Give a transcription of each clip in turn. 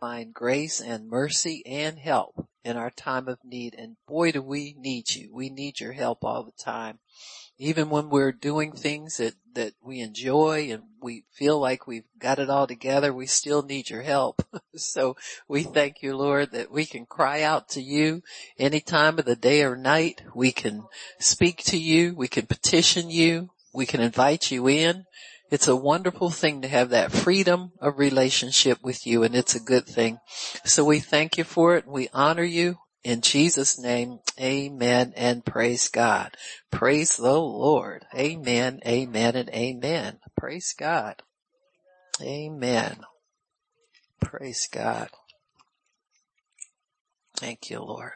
find grace and mercy and help in our time of need. And boy, do we need you. We need your help all the time. Even when we're doing things that, that we enjoy and we feel like we've got it all together, we still need your help. so we thank you, Lord, that we can cry out to you any time of the day or night. We can speak to you. We can petition you. We can invite you in. It's a wonderful thing to have that freedom of relationship with you and it's a good thing. So we thank you for it. We honor you. In Jesus name, amen and praise God. Praise the Lord. Amen, amen and amen. Praise God. Amen. Praise God. Thank you, Lord.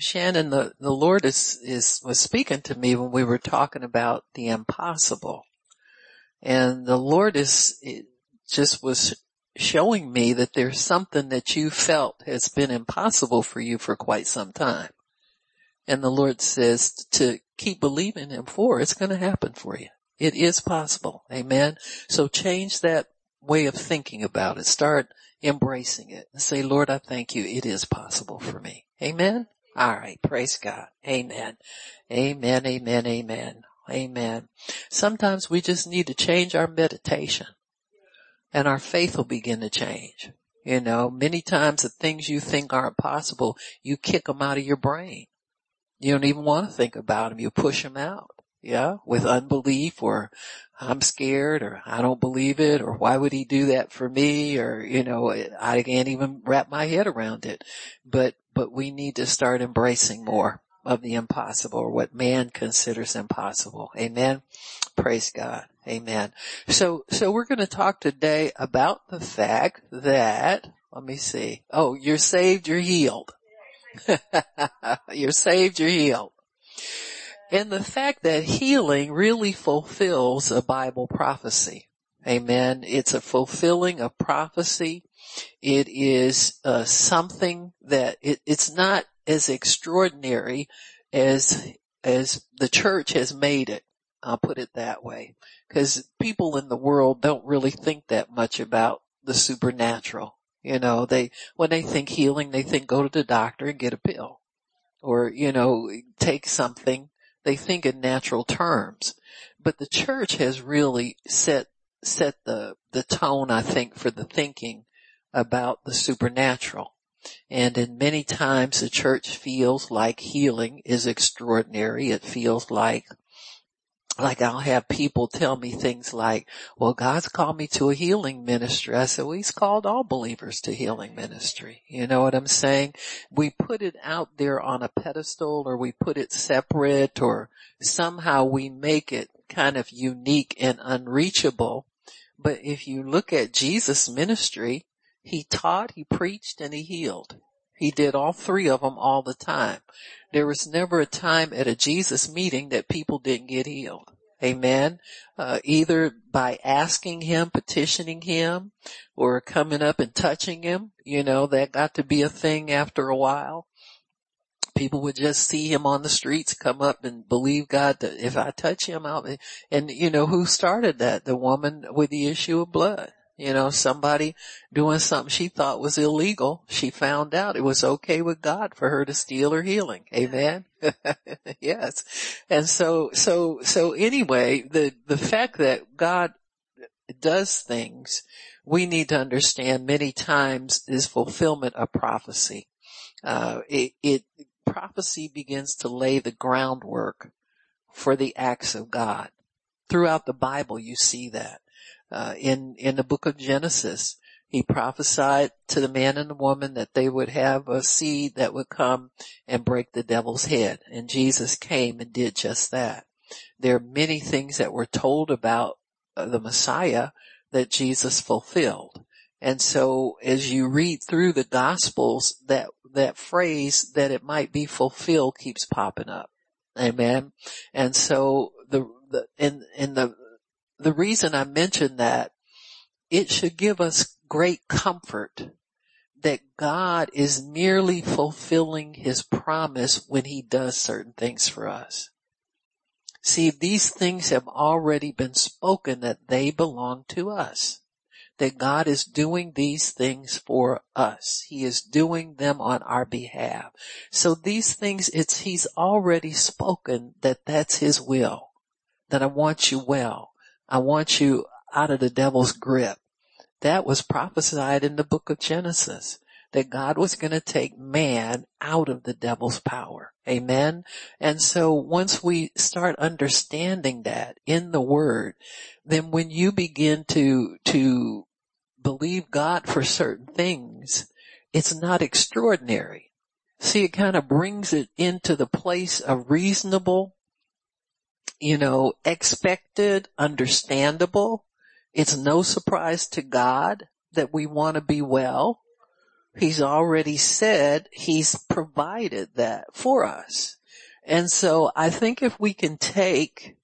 Shannon, the, the Lord is, is, was speaking to me when we were talking about the impossible. And the Lord is, just was showing me that there's something that you felt has been impossible for you for quite some time. And the Lord says to keep believing Him for it's going to happen for you. It is possible. Amen. So change that way of thinking about it. Start embracing it and say, Lord, I thank you. It is possible for me. Amen. All right. Praise God. Amen. Amen. Amen. Amen. Amen. Sometimes we just need to change our meditation and our faith will begin to change. You know, many times the things you think aren't possible, you kick them out of your brain. You don't even want to think about them. You push them out. Yeah. With unbelief or I'm scared or I don't believe it or why would he do that for me or, you know, I can't even wrap my head around it. But, but we need to start embracing more of the impossible or what man considers impossible. Amen. Praise God. Amen. So, so we're going to talk today about the fact that, let me see. Oh, you're saved, you're healed. you're saved, you're healed. And the fact that healing really fulfills a Bible prophecy. Amen. It's a fulfilling of prophecy. It is uh, something that it, it's not as extraordinary as as the church has made it. I'll put it that way. Cause people in the world don't really think that much about the supernatural. You know, they, when they think healing, they think go to the doctor and get a pill. Or, you know, take something. They think in natural terms. But the church has really set, set the, the tone, I think, for the thinking about the supernatural. And in many times the church feels like healing is extraordinary. It feels like like I'll have people tell me things like, well, God's called me to a healing ministry. I said, well, he's called all believers to healing ministry. You know what I'm saying? We put it out there on a pedestal or we put it separate or somehow we make it kind of unique and unreachable. But if you look at Jesus ministry, he taught, he preached, and he healed. He did all three of them all the time. There was never a time at a Jesus meeting that people didn't get healed. Amen. Uh, either by asking him, petitioning him, or coming up and touching him. You know, that got to be a thing after a while. People would just see him on the streets, come up and believe God that if I touch him, I'll, and you know, who started that? The woman with the issue of blood. You know, somebody doing something she thought was illegal. She found out it was okay with God for her to steal her healing. Amen. yes. And so, so, so anyway, the, the fact that God does things, we need to understand many times is fulfillment of prophecy. Uh, it, it, prophecy begins to lay the groundwork for the acts of God. Throughout the Bible, you see that. Uh, in, in the book of Genesis, he prophesied to the man and the woman that they would have a seed that would come and break the devil's head. And Jesus came and did just that. There are many things that were told about uh, the Messiah that Jesus fulfilled. And so as you read through the gospels, that, that phrase that it might be fulfilled keeps popping up. Amen. And so the, the, in, in the, the reason I mention that, it should give us great comfort that God is merely fulfilling his promise when he does certain things for us. See, these things have already been spoken that they belong to us. that God is doing these things for us. He is doing them on our behalf. So these things, it's, He's already spoken that that's His will. That I want you well. I want you out of the devil's grip. That was prophesied in the book of Genesis that God was going to take man out of the devil's power. Amen. And so once we start understanding that in the word, then when you begin to, to believe God for certain things, it's not extraordinary. See, it kind of brings it into the place of reasonable, you know, expected, understandable. It's no surprise to God that we want to be well. He's already said he's provided that for us. And so I think if we can take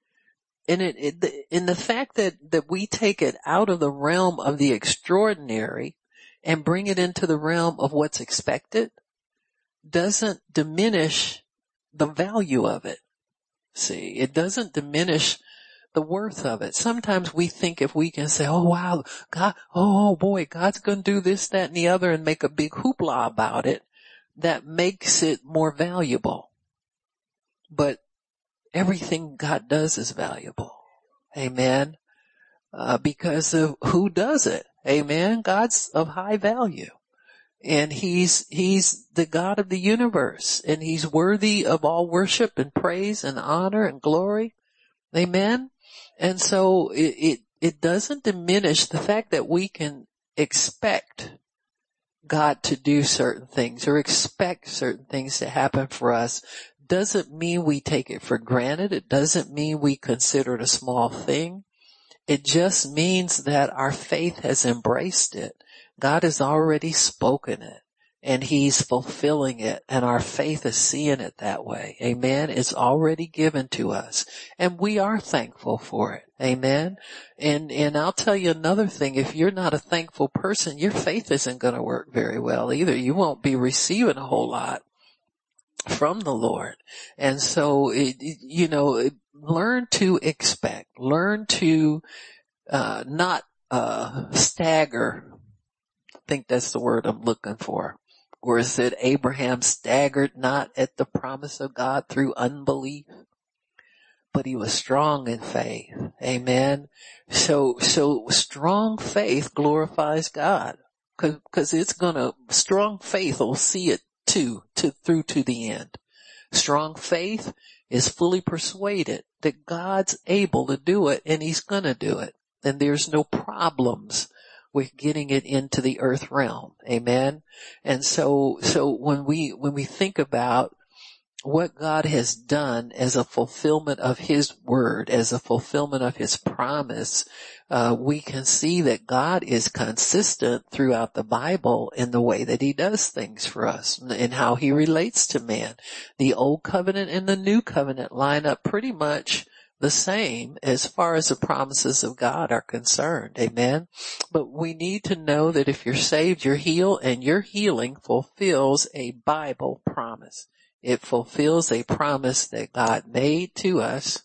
in it, it, in the fact that, that we take it out of the realm of the extraordinary and bring it into the realm of what's expected doesn't diminish the value of it. See, it doesn't diminish the worth of it. Sometimes we think if we can say, oh wow, God, oh boy, God's gonna do this, that, and the other and make a big hoopla about it, that makes it more valuable. But everything God does is valuable. Amen. Uh, because of who does it. Amen. God's of high value. And he's, he's the God of the universe and he's worthy of all worship and praise and honor and glory. Amen. And so it, it, it doesn't diminish the fact that we can expect God to do certain things or expect certain things to happen for us doesn't mean we take it for granted. It doesn't mean we consider it a small thing. It just means that our faith has embraced it. God has already spoken it and he's fulfilling it and our faith is seeing it that way. Amen. It's already given to us and we are thankful for it. Amen. And, and I'll tell you another thing. If you're not a thankful person, your faith isn't going to work very well either. You won't be receiving a whole lot from the Lord. And so, it, you know, learn to expect, learn to, uh, not, uh, stagger. Think that's the word I'm looking for where it said Abraham staggered not at the promise of God through unbelief, but he was strong in faith. Amen. So, so strong faith glorifies God cause, cause it's gonna, strong faith will see it to, to, through to the end. Strong faith is fully persuaded that God's able to do it and he's gonna do it. And there's no problems with getting it into the earth realm. Amen. And so, so when we, when we think about what God has done as a fulfillment of His word, as a fulfillment of His promise, uh, we can see that God is consistent throughout the Bible in the way that He does things for us and how He relates to man. The Old Covenant and the New Covenant line up pretty much the same as far as the promises of God are concerned. Amen. But we need to know that if you're saved, you're healed and your healing fulfills a Bible promise. It fulfills a promise that God made to us.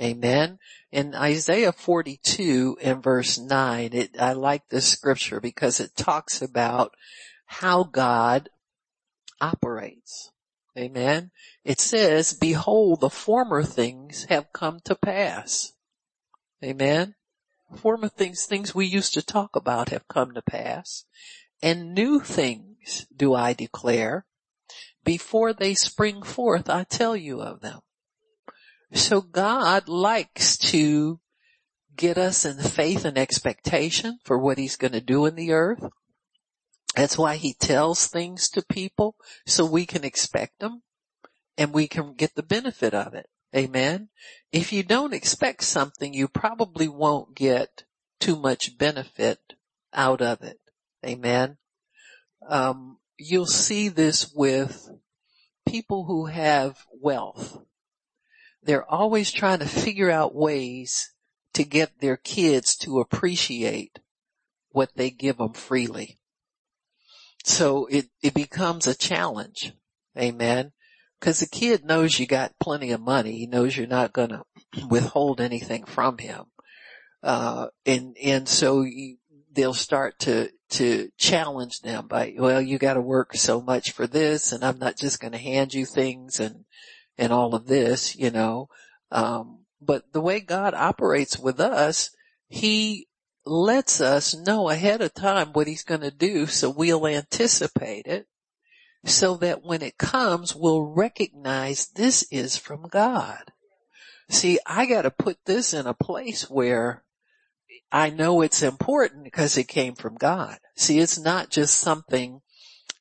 Amen. In Isaiah 42 and verse 9, it, I like this scripture because it talks about how God operates. Amen. It says, behold, the former things have come to pass. Amen. Former things, things we used to talk about have come to pass. And new things do I declare. Before they spring forth, I tell you of them. So God likes to get us in faith and expectation for what he's going to do in the earth. That's why he tells things to people so we can expect them and we can get the benefit of it. Amen. If you don't expect something, you probably won't get too much benefit out of it. Amen. Um, you'll see this with people who have wealth. They're always trying to figure out ways to get their kids to appreciate what they give them freely. So it, it becomes a challenge. Amen. Cause the kid knows you got plenty of money. He knows you're not going to withhold anything from him. Uh, and, and so you, they'll start to, to challenge them by, well, you gotta work so much for this and I'm not just gonna hand you things and, and all of this, you know. Um, but the way God operates with us, He lets us know ahead of time what He's gonna do so we'll anticipate it so that when it comes, we'll recognize this is from God. See, I gotta put this in a place where I know it's important because it came from God. See, it's not just something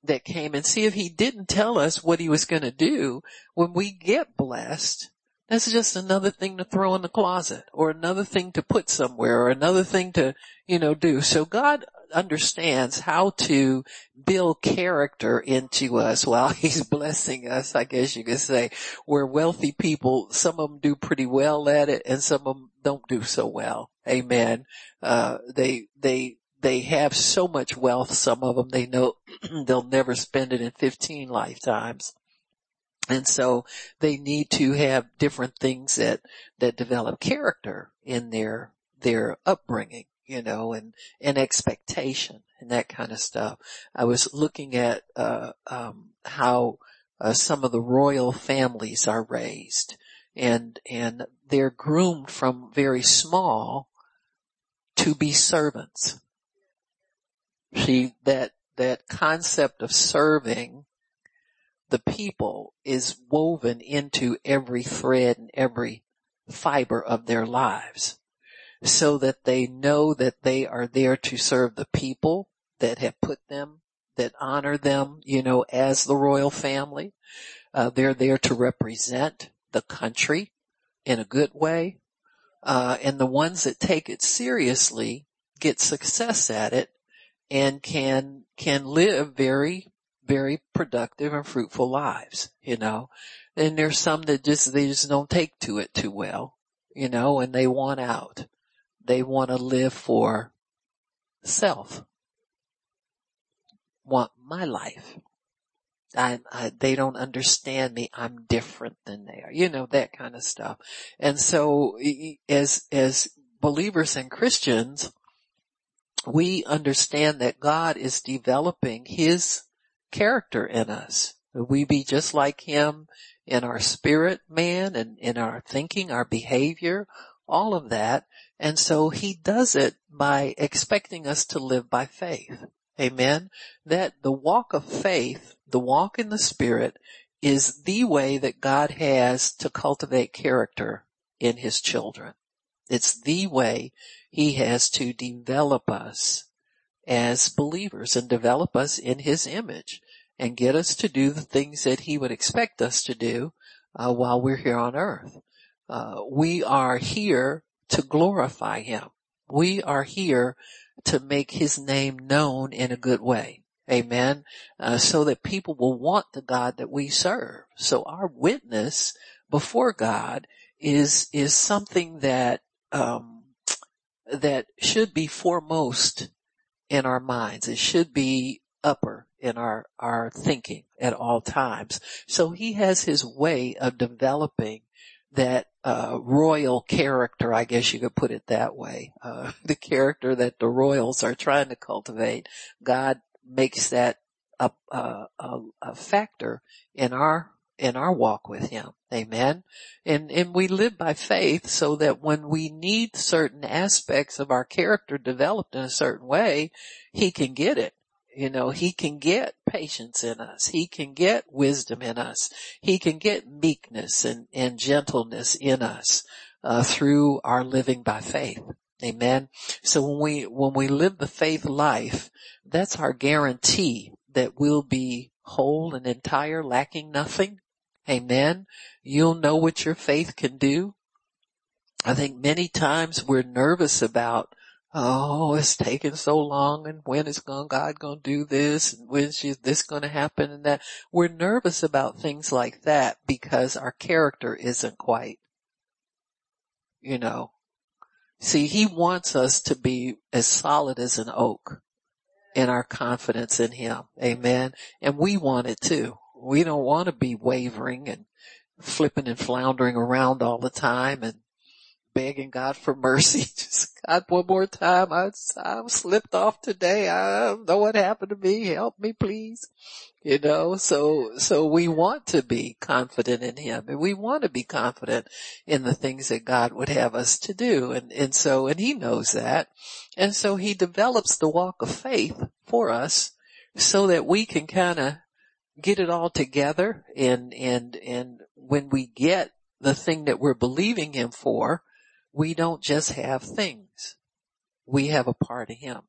that came and see if he didn't tell us what he was going to do when we get blessed. That's just another thing to throw in the closet or another thing to put somewhere or another thing to, you know, do. So God understands how to build character into us while he's blessing us, I guess you could say. We're wealthy people. Some of them do pretty well at it and some of them don't do so well. Amen. Uh, they, they, they have so much wealth, some of them, they know they'll never spend it in 15 lifetimes. And so they need to have different things that, that develop character in their, their upbringing you know, and, and expectation and that kind of stuff. I was looking at, uh, um, how, uh, some of the royal families are raised and, and they're groomed from very small to be servants. See, that, that concept of serving the people is woven into every thread and every fiber of their lives so that they know that they are there to serve the people that have put them, that honor them, you know, as the royal family. Uh, they're there to represent the country in a good way. Uh, and the ones that take it seriously get success at it and can, can live very, very productive and fruitful lives, you know. And there's some that just, they just don't take to it too well, you know, and they want out. They want to live for self. Want my life. I, I, they don't understand me. I'm different than they are. You know, that kind of stuff. And so as, as believers and Christians, we understand that God is developing his character in us. We be just like him in our spirit man and in our thinking, our behavior, all of that. And so he does it by expecting us to live by faith. Amen. That the walk of faith, the walk in the spirit is the way that God has to cultivate character in his children. It's the way he has to develop us as believers and develop us in his image and get us to do the things that he would expect us to do uh, while we're here on earth. Uh, we are here to glorify him. We are here to make his name known in a good way. Amen. Uh, so that people will want the God that we serve. So our witness before God is, is something that, um, that should be foremost in our minds. It should be upper in our, our thinking at all times. So he has his way of developing that uh, royal character, I guess you could put it that way. Uh, the character that the royals are trying to cultivate, God makes that a, a, a, a factor in our in our walk with Him. Amen. And and we live by faith so that when we need certain aspects of our character developed in a certain way, He can get it. You know, he can get patience in us. He can get wisdom in us. He can get meekness and, and gentleness in us, uh, through our living by faith. Amen. So when we, when we live the faith life, that's our guarantee that we'll be whole and entire, lacking nothing. Amen. You'll know what your faith can do. I think many times we're nervous about oh, it's taking so long and when is God going to do this and when is this going to happen and that. We're nervous about things like that because our character isn't quite, you know. See, he wants us to be as solid as an oak in our confidence in him. Amen. And we want it too. We don't want to be wavering and flipping and floundering around all the time and begging God for mercy. God, one more time. I, I slipped off today. I don't know what happened to me. Help me, please. You know, so, so we want to be confident in Him and we want to be confident in the things that God would have us to do. And, and so, and He knows that. And so He develops the walk of faith for us so that we can kind of get it all together and, and, and when we get the thing that we're believing Him for, we don't just have things. We have a part of Him.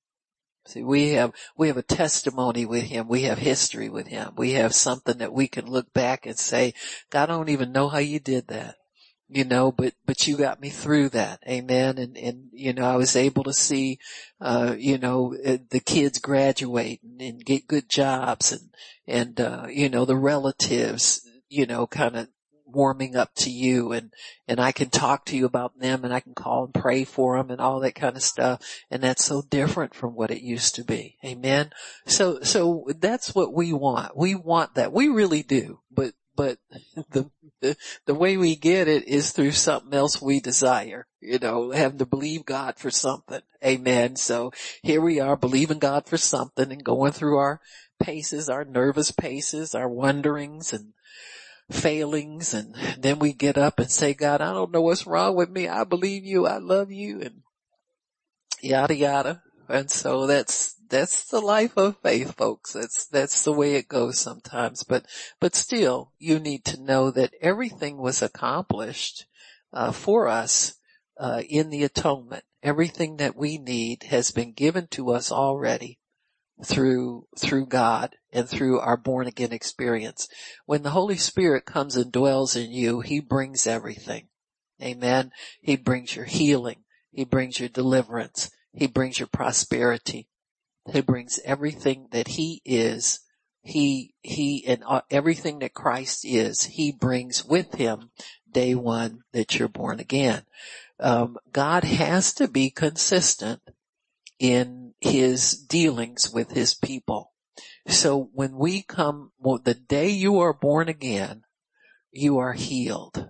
See, we have, we have a testimony with Him. We have history with Him. We have something that we can look back and say, God, I don't even know how you did that. You know, but, but you got me through that. Amen. And, and, you know, I was able to see, uh, you know, uh, the kids graduate and, and get good jobs and, and, uh, you know, the relatives, you know, kind of warming up to you and, and I can talk to you about them and I can call and pray for them and all that kind of stuff. And that's so different from what it used to be. Amen. So, so that's what we want. We want that. We really do. But, but the, the, way we get it is through something else we desire, you know, having to believe God for something. Amen. So here we are believing God for something and going through our paces, our nervous paces, our wonderings and failings and then we get up and say, God, I don't know what's wrong with me. I believe you. I love you and yada yada. And so that's, that's the life of faith, folks. That's, that's the way it goes sometimes. But, but still, you need to know that everything was accomplished, uh, for us, uh, in the atonement. Everything that we need has been given to us already through, through God and through our born again experience. When the Holy Spirit comes and dwells in you, He brings everything. Amen. He brings your healing. He brings your deliverance. He brings your prosperity. He brings everything that He is. He, He, and everything that Christ is, He brings with Him day one that you're born again. Um, God has to be consistent in his dealings with his people. So when we come, well, the day you are born again, you are healed.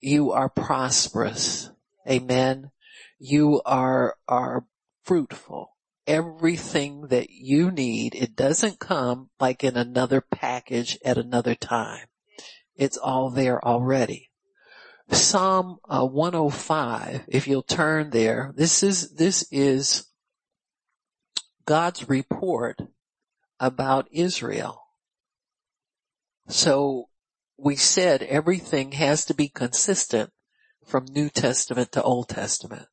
You are prosperous. Amen. You are, are fruitful. Everything that you need, it doesn't come like in another package at another time. It's all there already. Psalm uh, 105, if you'll turn there, this is, this is God's report about Israel. So we said everything has to be consistent from New Testament to Old Testament.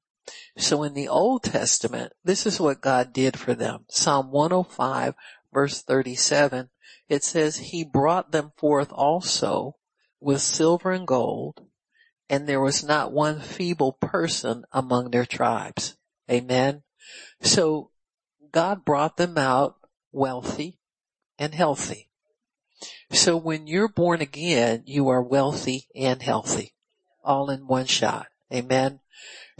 So in the Old Testament, this is what God did for them. Psalm 105 verse 37, it says, He brought them forth also with silver and gold and there was not one feeble person among their tribes. Amen. So God brought them out wealthy and healthy. So when you're born again, you are wealthy and healthy all in one shot. Amen.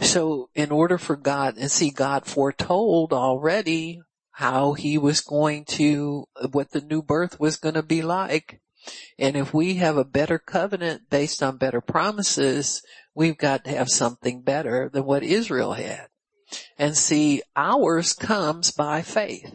So in order for God and see God foretold already how he was going to, what the new birth was going to be like. And if we have a better covenant based on better promises, we've got to have something better than what Israel had. And see, ours comes by faith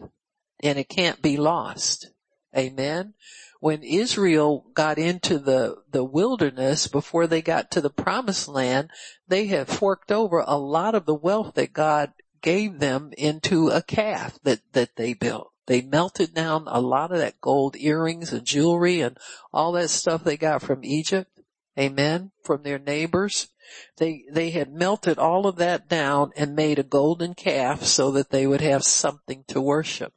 and it can't be lost. Amen. When Israel got into the, the wilderness before they got to the promised land, they had forked over a lot of the wealth that God gave them into a calf that, that they built. They melted down a lot of that gold earrings and jewelry and all that stuff they got from Egypt. Amen. From their neighbors. They, they had melted all of that down and made a golden calf so that they would have something to worship.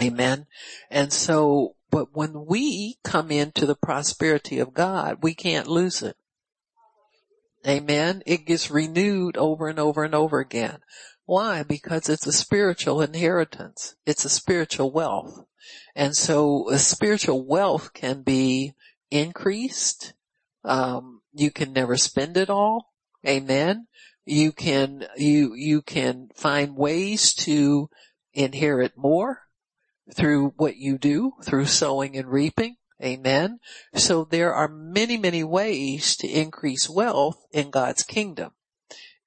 Amen. And so, but when we come into the prosperity of God, we can't lose it. Amen. It gets renewed over and over and over again. Why? Because it's a spiritual inheritance. It's a spiritual wealth. And so a spiritual wealth can be increased. Um, you can never spend it all. Amen. You can, you, you can find ways to inherit more through what you do, through sowing and reaping. Amen. So there are many, many ways to increase wealth in God's kingdom.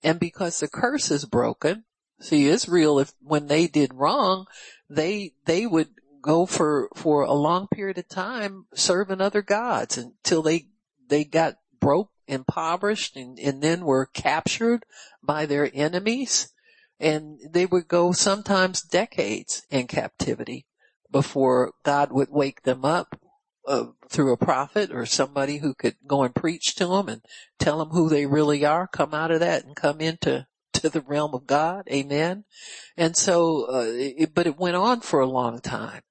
And because the curse is broken, see Israel, if when they did wrong, they, they would go for, for a long period of time serving other gods until they, they got broke, impoverished and, and then were captured by their enemies. And they would go sometimes decades in captivity before God would wake them up uh, through a prophet or somebody who could go and preach to them and tell them who they really are, come out of that and come into to the realm of God. Amen. And so, uh, it, but it went on for a long time.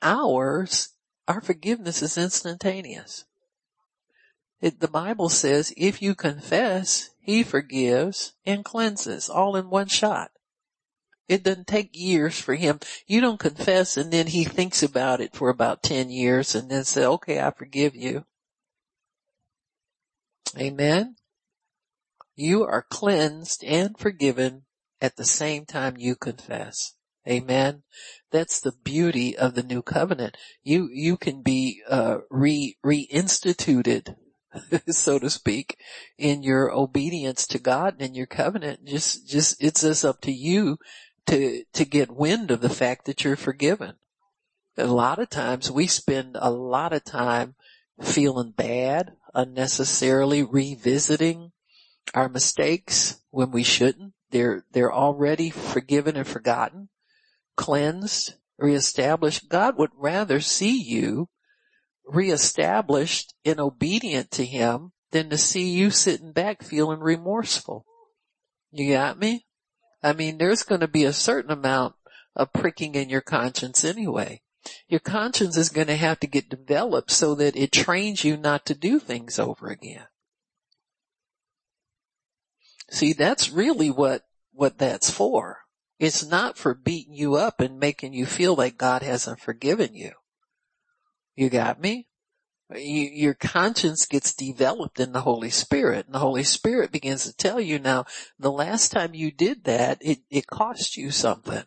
Ours, our forgiveness is instantaneous. It, the Bible says if you confess, he forgives and cleanses all in one shot. It doesn't take years for him. You don't confess and then he thinks about it for about 10 years and then say, okay, I forgive you. Amen. You are cleansed and forgiven at the same time you confess. Amen. That's the beauty of the new covenant. You, you can be, uh, re, reinstituted, so to speak, in your obedience to God and in your covenant. Just, just, it's just up to you to, to get wind of the fact that you're forgiven. A lot of times we spend a lot of time feeling bad, unnecessarily revisiting our mistakes when we shouldn't. They're, they're already forgiven and forgotten, cleansed, reestablished. God would rather see you reestablished and obedient to Him than to see you sitting back feeling remorseful. You got me? I mean, there's going to be a certain amount of pricking in your conscience anyway. Your conscience is going to have to get developed so that it trains you not to do things over again. See, that's really what, what that's for. It's not for beating you up and making you feel like God hasn't forgiven you. You got me? You, your conscience gets developed in the Holy Spirit and the Holy Spirit begins to tell you now, the last time you did that, it, it cost you something.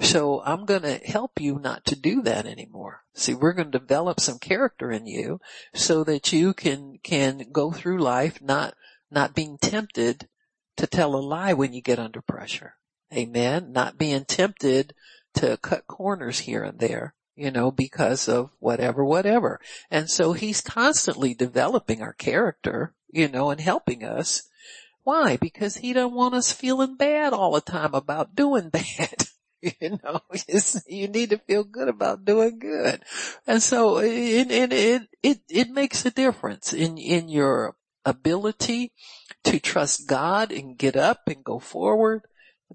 So I'm going to help you not to do that anymore. See, we're going to develop some character in you so that you can, can go through life not, not being tempted to tell a lie when you get under pressure. Amen. Not being tempted to cut corners here and there you know, because of whatever, whatever. And so he's constantly developing our character, you know, and helping us. Why? Because he don't want us feeling bad all the time about doing bad. you know, you need to feel good about doing good. And so it, it, it, it, it makes a difference in, in your ability to trust God and get up and go forward.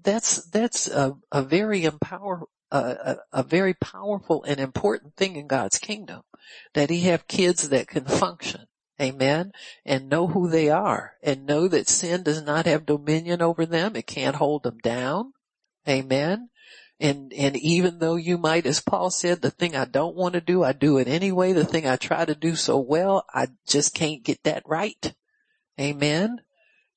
That's, that's a, a very empower, a, a, very powerful and important thing in God's kingdom. That he have kids that can function. Amen. And know who they are and know that sin does not have dominion over them. It can't hold them down. Amen. And, and even though you might, as Paul said, the thing I don't want to do, I do it anyway. The thing I try to do so well, I just can't get that right. Amen.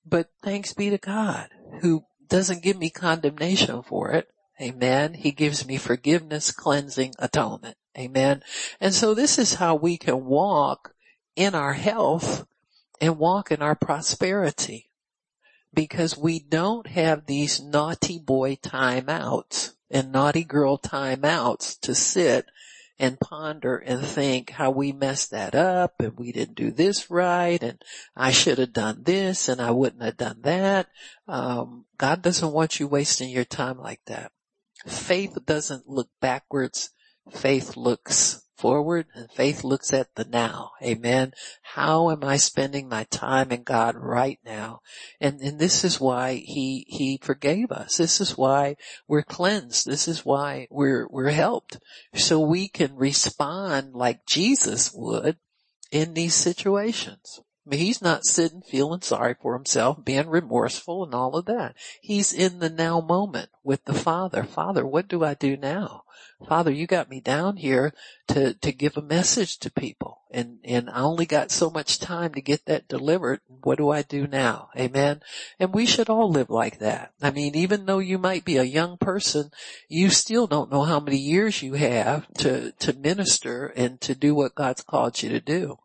But thanks be to God who doesn't give me condemnation for it. Amen. He gives me forgiveness, cleansing, atonement. Amen. And so this is how we can walk in our health and walk in our prosperity because we don't have these naughty boy timeouts and naughty girl timeouts to sit and ponder and think how we messed that up and we didn't do this right and I should have done this and I wouldn't have done that. Um, God doesn't want you wasting your time like that. Faith doesn't look backwards. Faith looks forward and faith looks at the now. Amen. How am I spending my time in God right now? And, and this is why he, he forgave us. This is why we're cleansed. This is why we're, we're helped. So we can respond like Jesus would in these situations. He's not sitting feeling sorry for himself, being remorseful and all of that. He's in the now moment with the Father. Father, what do I do now? Father, you got me down here to, to give a message to people and, and I only got so much time to get that delivered. What do I do now? Amen. And we should all live like that. I mean, even though you might be a young person, you still don't know how many years you have to, to minister and to do what God's called you to do.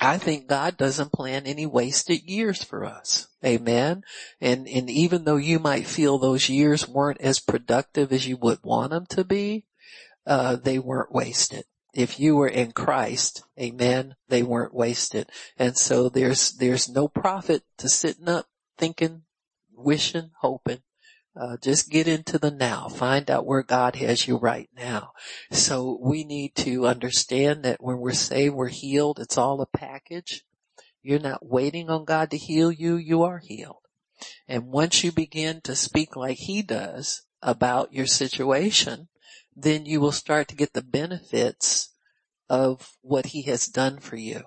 I think God doesn't plan any wasted years for us. Amen. And, and even though you might feel those years weren't as productive as you would want them to be, uh, they weren't wasted. If you were in Christ, amen, they weren't wasted. And so there's, there's no profit to sitting up thinking, wishing, hoping uh, just get into the now. Find out where God has you right now. So we need to understand that when we're saved, we're healed. It's all a package. You're not waiting on God to heal you. You are healed. And once you begin to speak like he does about your situation, then you will start to get the benefits of what he has done for you.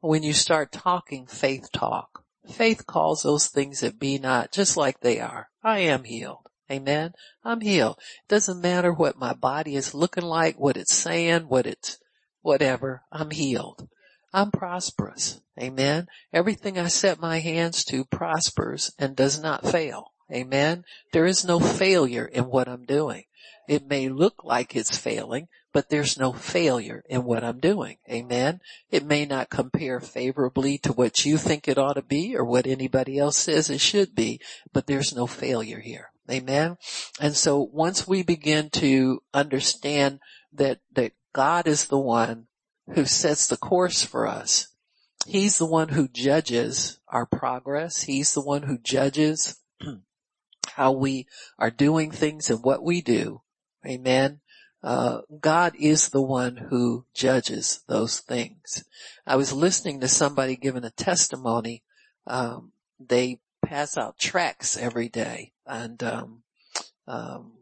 When you start talking faith talk, Faith calls those things that be not just like they are. I am healed. Amen. I'm healed. It doesn't matter what my body is looking like, what it's saying, what it's, whatever. I'm healed. I'm prosperous. Amen. Everything I set my hands to prospers and does not fail. Amen. There is no failure in what I'm doing. It may look like it's failing, but there's no failure in what I'm doing. Amen. It may not compare favorably to what you think it ought to be or what anybody else says it should be, but there's no failure here. Amen. And so once we begin to understand that, that God is the one who sets the course for us, He's the one who judges our progress. He's the one who judges how we are doing things and what we do. Amen uh, God is the one who judges those things. I was listening to somebody giving a testimony. Um, they pass out tracts every day, and um, um,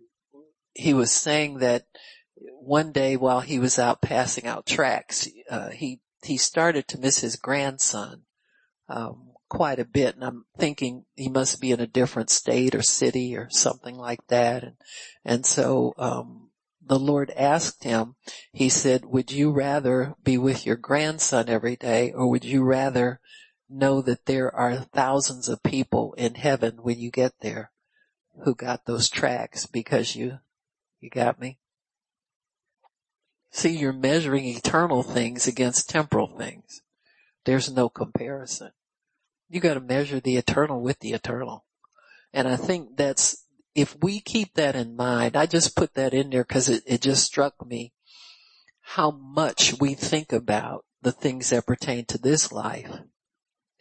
he was saying that one day while he was out passing out tracts, uh, he he started to miss his grandson um, quite a bit, and I'm thinking he must be in a different state or city or something like that, and and so um, the Lord asked him, he said, would you rather be with your grandson every day or would you rather know that there are thousands of people in heaven when you get there who got those tracks because you, you got me? See, you're measuring eternal things against temporal things. There's no comparison. You gotta measure the eternal with the eternal. And I think that's if we keep that in mind, I just put that in there because it, it just struck me how much we think about the things that pertain to this life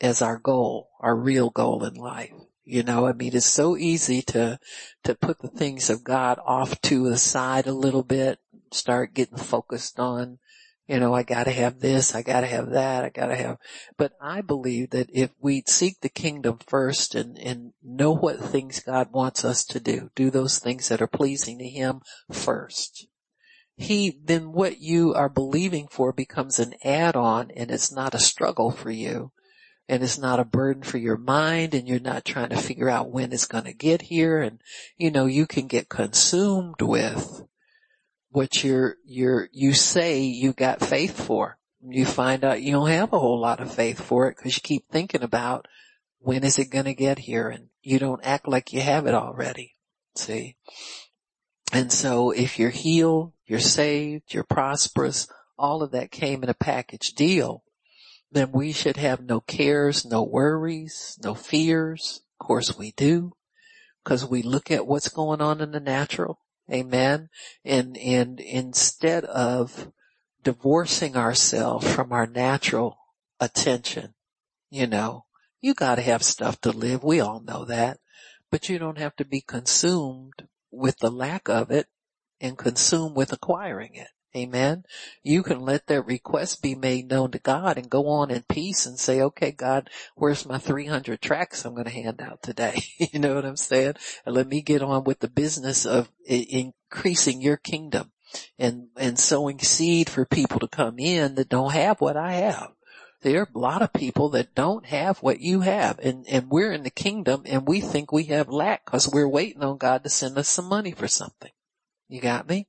as our goal, our real goal in life. You know, I mean, it's so easy to, to put the things of God off to the side a little bit, start getting focused on you know, I gotta have this, I gotta have that, I gotta have, but I believe that if we seek the kingdom first and, and know what things God wants us to do, do those things that are pleasing to Him first. He, then what you are believing for becomes an add-on and it's not a struggle for you and it's not a burden for your mind and you're not trying to figure out when it's going to get here and you know you can get consumed with what you're, you're, you say you got faith for. You find out you don't have a whole lot of faith for it because you keep thinking about when is it going to get here and you don't act like you have it already. See? And so if you're healed, you're saved, you're prosperous, all of that came in a package deal, then we should have no cares, no worries, no fears. Of course we do because we look at what's going on in the natural Amen. And, and instead of divorcing ourselves from our natural attention, you know, you gotta have stuff to live. We all know that, but you don't have to be consumed with the lack of it and consumed with acquiring it. Amen. You can let that request be made known to God and go on in peace and say, okay, God, where's my 300 tracts I'm going to hand out today? you know what I'm saying? And let me get on with the business of increasing your kingdom and, and sowing seed for people to come in that don't have what I have. there are a lot of people that don't have what you have and, and we're in the kingdom and we think we have lack because we're waiting on God to send us some money for something. You got me?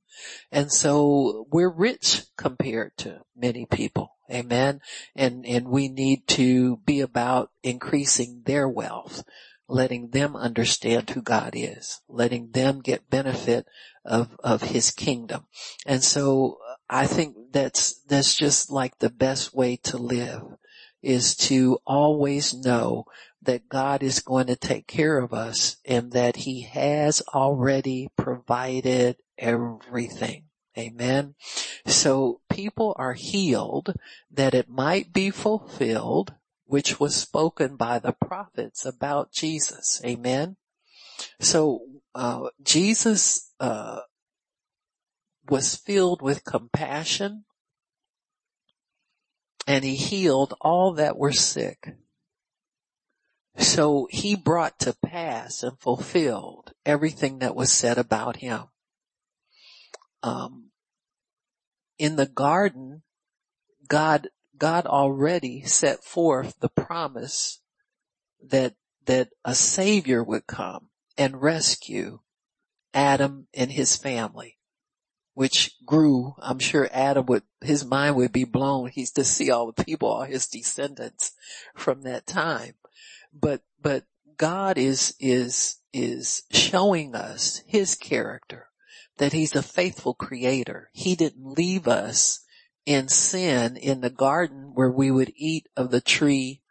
And so we're rich compared to many people. Amen. And, and we need to be about increasing their wealth, letting them understand who God is, letting them get benefit of, of his kingdom. And so I think that's, that's just like the best way to live is to always know that God is going to take care of us and that he has already provided everything. Amen. So people are healed that it might be fulfilled, which was spoken by the prophets about Jesus. Amen. So, uh, Jesus, uh, was filled with compassion and he healed all that were sick. So he brought to pass and fulfilled everything that was said about him. Um, in the garden, God, God already set forth the promise that, that a savior would come and rescue Adam and his family which grew. I'm sure Adam would, his mind would be blown. He's to see all the people, all his descendants from that time. But, but God is, is, is showing us his character, that he's a faithful creator. He didn't leave us in sin in the garden where we would eat of the tree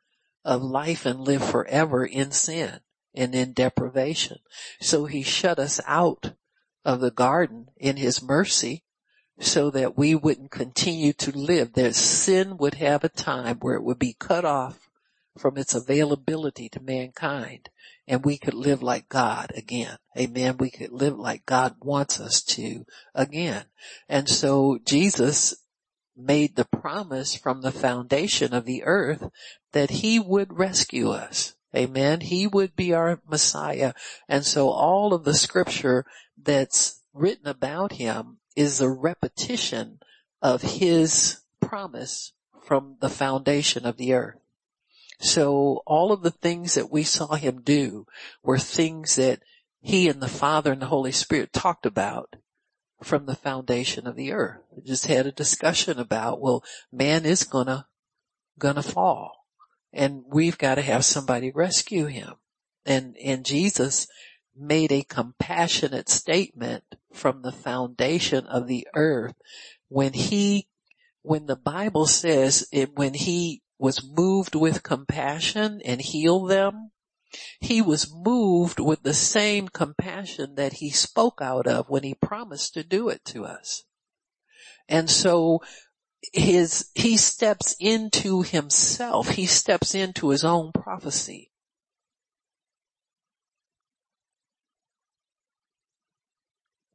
of life and live forever in sin and in deprivation. So he shut us out of the garden in his mercy so that we wouldn't continue to live. That sin would have a time where it would be cut off from its availability to mankind and we could live like God again. Amen. We could live like God wants us to again. And so Jesus made the promise from the foundation of the earth that he would rescue us. Amen. He would be our Messiah. And so all of the scripture that's written about him is a repetition of his promise from the foundation of the earth. So all of the things that we saw him do were things that he and the Father and the Holy Spirit talked about from the foundation of the earth. We just had a discussion about, well, man is gonna, gonna fall and we've got to have somebody rescue him. And, and Jesus made a compassionate statement from the foundation of the earth when he, when the Bible says it, when he was moved with compassion and healed them, he was moved with the same compassion that he spoke out of when he promised to do it to us. And so his, he steps into himself. He steps into his own prophecy.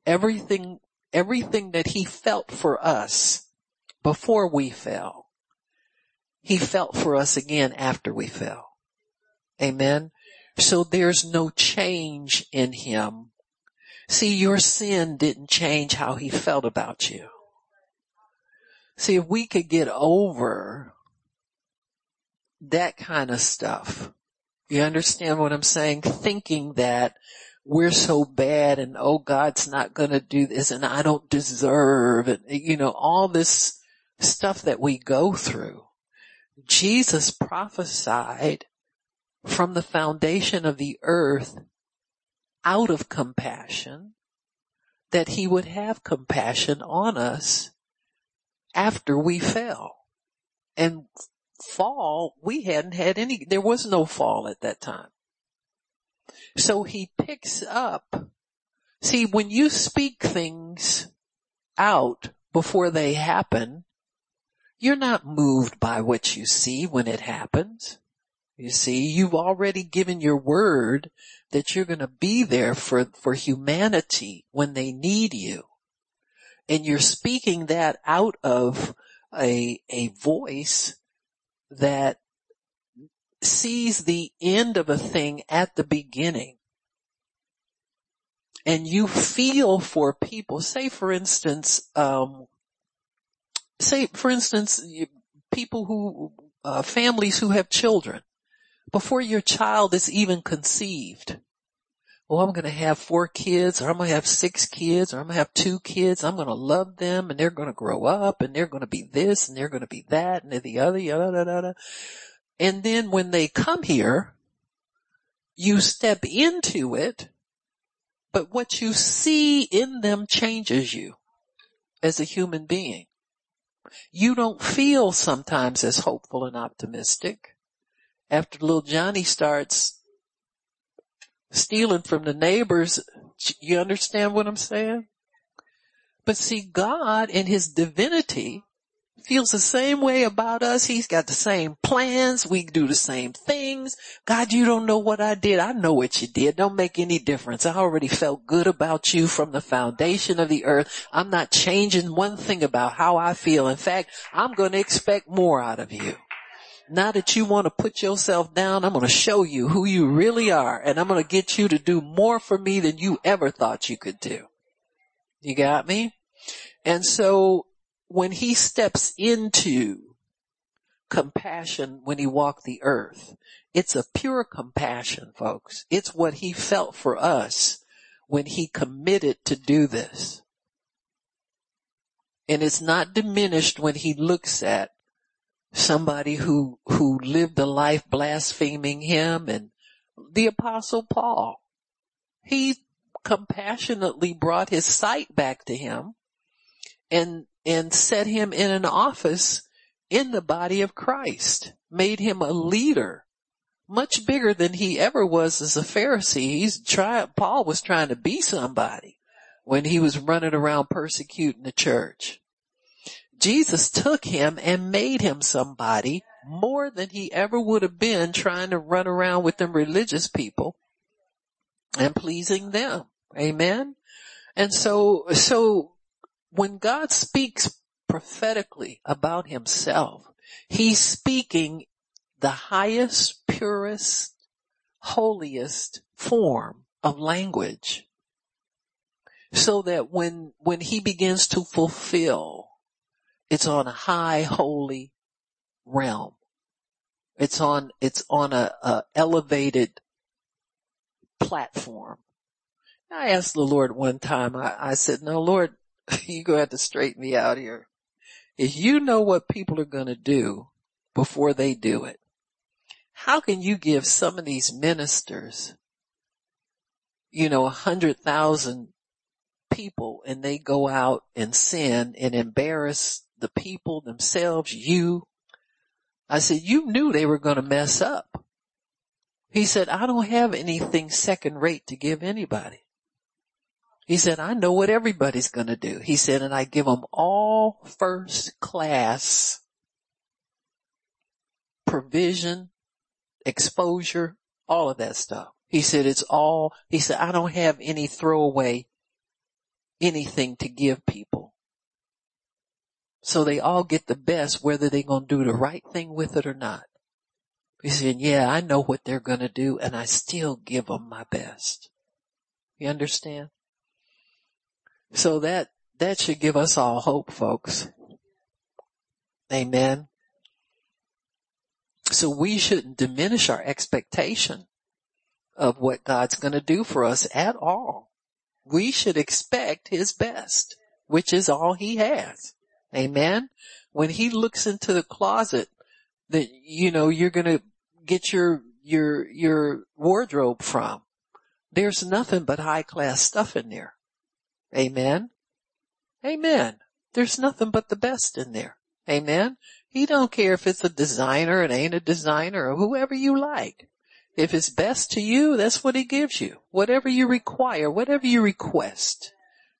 Everything, everything that he felt for us before we fell, he felt for us again after we fell. Amen. So there's no change in him. See, your sin didn't change how he felt about you. See, if we could get over that kind of stuff, you understand what I'm saying? Thinking that we're so bad and oh God's not gonna do this and I don't deserve and you know, all this stuff that we go through. Jesus prophesied from the foundation of the earth out of compassion that he would have compassion on us after we fell. And fall, we hadn't had any, there was no fall at that time. So he picks up, see when you speak things out before they happen, you're not moved by what you see when it happens. You see, you've already given your word that you're going to be there for, for humanity when they need you and you're speaking that out of a, a voice that sees the end of a thing at the beginning. And you feel for people, say for instance, um, say for instance, people who uh, families who have children. Before your child is even conceived, oh, I'm going to have four kids or I'm going to have six kids or I'm going to have two kids. I'm going to love them and they're going to grow up and they're going to be this and they're going to be that and the other, yada, yada, yada. And then when they come here, you step into it, but what you see in them changes you as a human being. You don't feel sometimes as hopeful and optimistic. After little Johnny starts stealing from the neighbors. You understand what I'm saying? But see, God in his divinity feels the same way about us. He's got the same plans. We do the same things. God, you don't know what I did. I know what you did. Don't make any difference. I already felt good about you from the foundation of the earth. I'm not changing one thing about how I feel. In fact, I'm going to expect more out of you. Now that you want to put yourself down, I'm going to show you who you really are and I'm going to get you to do more for me than you ever thought you could do. You got me? And so when he steps into compassion when he walked the earth, it's a pure compassion, folks. It's what he felt for us when he committed to do this. And it's not diminished when he looks at somebody who, who lived a life blaspheming him and the apostle Paul. He compassionately brought his sight back to him and, and set him in an office in the body of Christ, made him a leader much bigger than he ever was as a Pharisee. He's trying, Paul was trying to be somebody when he was running around persecuting the church. Jesus took him and made him somebody more than he ever would have been trying to run around with them religious people and pleasing them. Amen. And so, so when God speaks prophetically about himself, he's speaking the highest, purest, holiest form of language. So that when, when he begins to fulfill it's on a high holy realm. It's on, it's on a, a elevated platform. I asked the Lord one time, I, I said, no Lord, you're gonna have to straighten me out here. If you know what people are gonna do before they do it, how can you give some of these ministers, you know, a hundred thousand people and they go out and sin and embarrass the people themselves, you. I said, you knew they were going to mess up. He said, I don't have anything second rate to give anybody. He said, I know what everybody's going to do. He said, and I give them all first class provision, exposure, all of that stuff. He said, it's all, he said, I don't have any throwaway anything to give people. So they all get the best whether they're going to do the right thing with it or not. He said, yeah, I know what they're going to do and I still give them my best. You understand? So that, that should give us all hope, folks. Amen. So we shouldn't diminish our expectation of what God's going to do for us at all. We should expect his best, which is all he has. Amen. When he looks into the closet that, you know, you're going to get your, your, your wardrobe from, there's nothing but high class stuff in there. Amen. Amen. There's nothing but the best in there. Amen. He don't care if it's a designer, it ain't a designer, or whoever you like. If it's best to you, that's what he gives you. Whatever you require, whatever you request,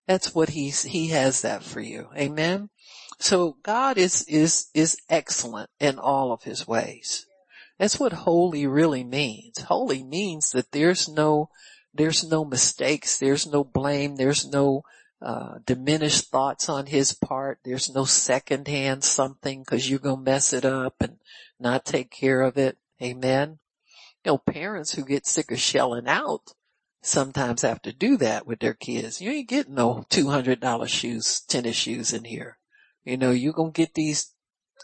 that's what he's, he has that for you. Amen. So God is, is, is excellent in all of his ways. That's what holy really means. Holy means that there's no, there's no mistakes, there's no blame, there's no, uh, diminished thoughts on his part. There's no secondhand something cause you're gonna mess it up and not take care of it. Amen. You know, parents who get sick of shelling out sometimes have to do that with their kids. You ain't getting no $200 shoes, tennis shoes in here. You know, you're going to get these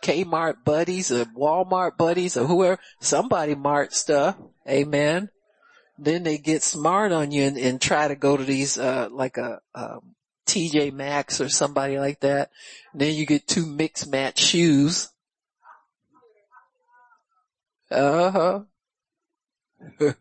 Kmart buddies or Walmart buddies or whoever, somebody mart stuff. Amen. Then they get smart on you and, and try to go to these, uh, like a, um, TJ Maxx or somebody like that. And then you get two mixed match shoes. Uh huh.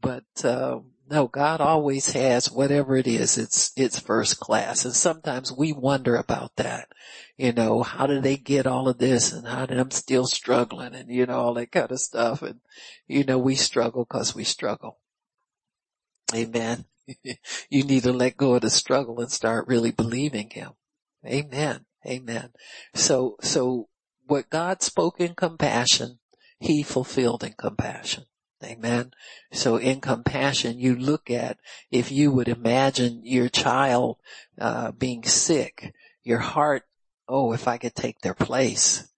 but, um, no, God always has whatever it is, it's, it's first class. And sometimes we wonder about that. You know, how did they get all of this and how did I'm still struggling and you know, all that kind of stuff. And you know, we struggle cause we struggle. Amen. you need to let go of the struggle and start really believing him. Amen. Amen. So, so what God spoke in compassion, he fulfilled in compassion. Amen. So in compassion, you look at, if you would imagine your child, uh, being sick, your heart, oh, if I could take their place,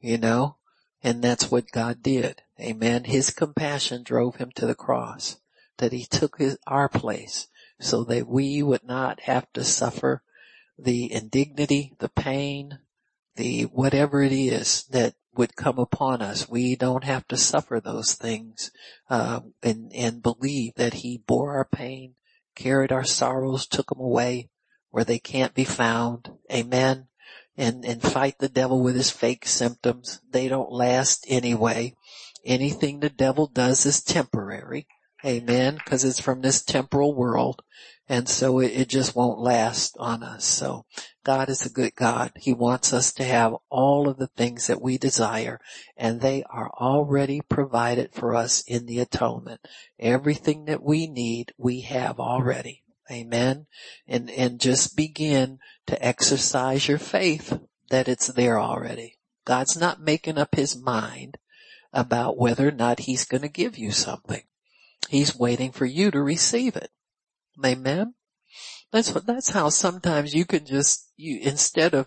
you know, and that's what God did. Amen. His compassion drove him to the cross, that he took his, our place so that we would not have to suffer the indignity, the pain, the whatever it is that would come upon us. We don't have to suffer those things, uh, and, and believe that he bore our pain, carried our sorrows, took them away where they can't be found. Amen. And, and fight the devil with his fake symptoms. They don't last anyway. Anything the devil does is temporary. Amen. Cause it's from this temporal world. And so it, it, just won't last on us. So God is a good God. He wants us to have all of the things that we desire and they are already provided for us in the atonement. Everything that we need, we have already. Amen. And, and just begin to exercise your faith that it's there already. God's not making up his mind about whether or not he's going to give you something. He's waiting for you to receive it. Amen. That's what, that's how sometimes you can just, you, instead of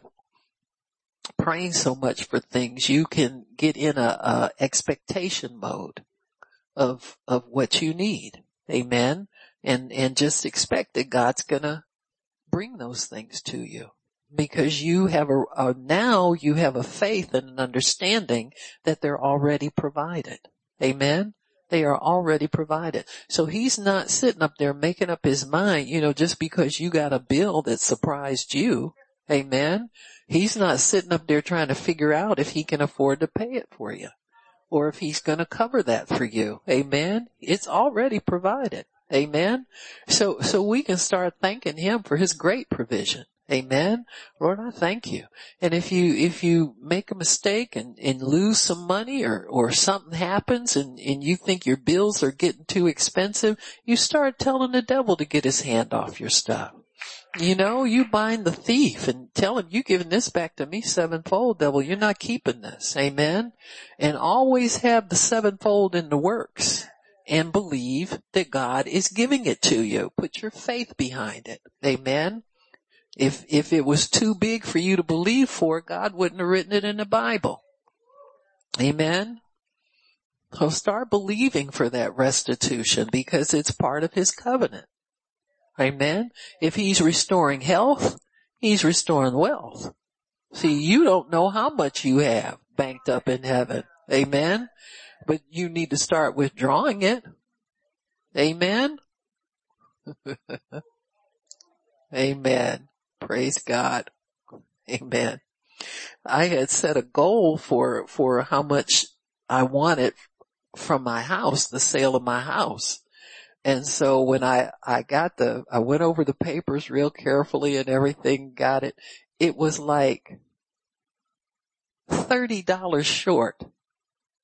praying so much for things, you can get in a, a expectation mode of, of what you need. Amen. And, and just expect that God's gonna bring those things to you because you have a, a, now you have a faith and an understanding that they're already provided. Amen. They are already provided. So he's not sitting up there making up his mind, you know, just because you got a bill that surprised you. Amen. He's not sitting up there trying to figure out if he can afford to pay it for you or if he's going to cover that for you. Amen. It's already provided. Amen. So, so we can start thanking him for his great provision. Amen. Lord, I thank you. And if you, if you make a mistake and, and lose some money or, or something happens and, and you think your bills are getting too expensive, you start telling the devil to get his hand off your stuff. You know, you bind the thief and tell him you're giving this back to me sevenfold, devil. You're not keeping this. Amen. And always have the sevenfold in the works and believe that God is giving it to you. Put your faith behind it. Amen. If, if it was too big for you to believe for, God wouldn't have written it in the Bible. Amen. So start believing for that restitution because it's part of his covenant. Amen. If he's restoring health, he's restoring wealth. See, you don't know how much you have banked up in heaven. Amen. But you need to start withdrawing it. Amen. Amen. Praise God. Amen. I had set a goal for, for how much I wanted from my house, the sale of my house. And so when I, I got the, I went over the papers real carefully and everything, got it. It was like $30 short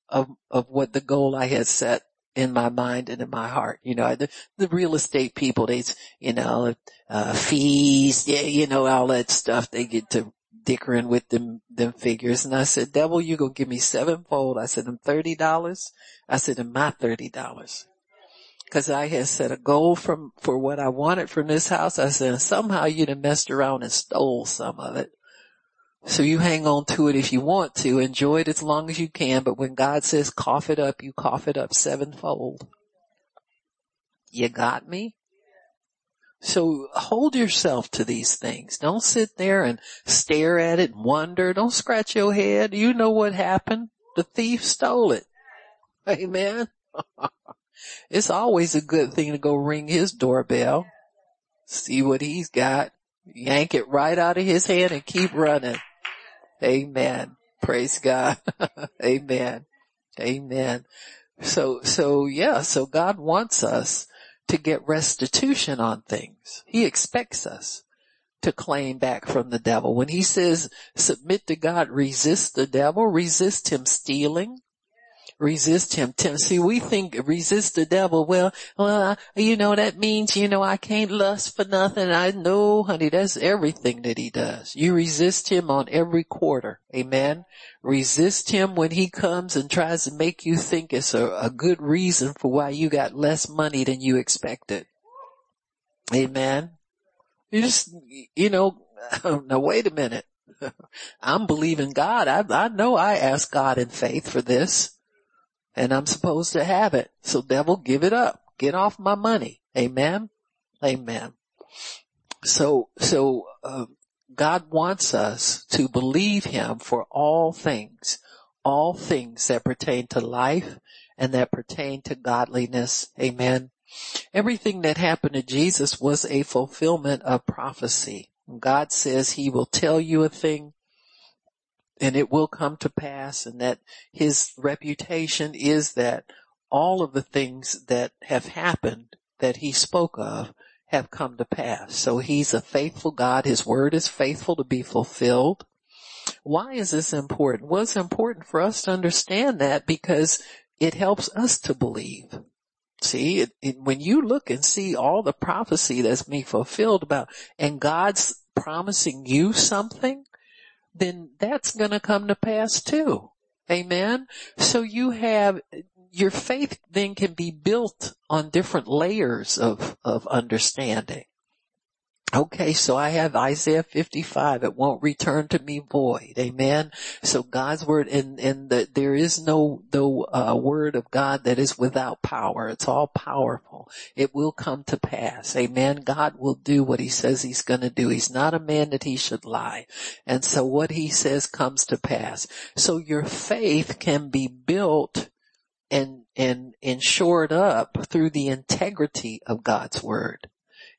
of, of what the goal I had set in my mind and in my heart. You know, the, the real estate people, they, you know, uh, fees, yeah, you know, all that stuff. They get to dickering with them, them figures. And I said, devil, you gonna give me sevenfold. I said, them $30. I said, and my $30. Cause I had set a goal from, for what I wanted from this house. I said, somehow you'd have messed around and stole some of it. So you hang on to it if you want to, enjoy it as long as you can, but when God says cough it up, you cough it up sevenfold. You got me? So hold yourself to these things. Don't sit there and stare at it and wonder. Don't scratch your head. You know what happened. The thief stole it. Amen. it's always a good thing to go ring his doorbell. See what he's got. Yank it right out of his hand and keep running. Amen. Praise God. Amen. Amen. So, so yeah, so God wants us to get restitution on things. He expects us to claim back from the devil. When he says submit to God, resist the devil, resist him stealing, resist him. See, we think resist the devil. Well, well, you know, that means, you know, I can't lust for nothing. I know, honey, that's everything that he does. You resist him on every quarter. Amen. Resist him when he comes and tries to make you think it's a, a good reason for why you got less money than you expected. Amen. You just, you know, now wait a minute. I'm believing God. I, I know I asked God in faith for this and I'm supposed to have it. So devil, give it up. Get off my money. Amen. Amen. So, so, uh, God wants us to believe him for all things, all things that pertain to life and that pertain to godliness. Amen. Everything that happened to Jesus was a fulfillment of prophecy. God says he will tell you a thing and it will come to pass and that his reputation is that all of the things that have happened that he spoke of have come to pass. So he's a faithful God. His word is faithful to be fulfilled. Why is this important? Well, it's important for us to understand that because it helps us to believe. See, it, it, when you look and see all the prophecy that's being fulfilled about, and God's promising you something, then that's gonna come to pass too. Amen. So you have, your faith then can be built on different layers of, of understanding. Okay, so I have Isaiah 55. It won't return to me void. Amen. So God's word and, and the, there is no, no, uh, word of God that is without power. It's all powerful. It will come to pass. Amen. God will do what he says he's going to do. He's not a man that he should lie. And so what he says comes to pass. So your faith can be built and, and, and shored up through the integrity of God's word.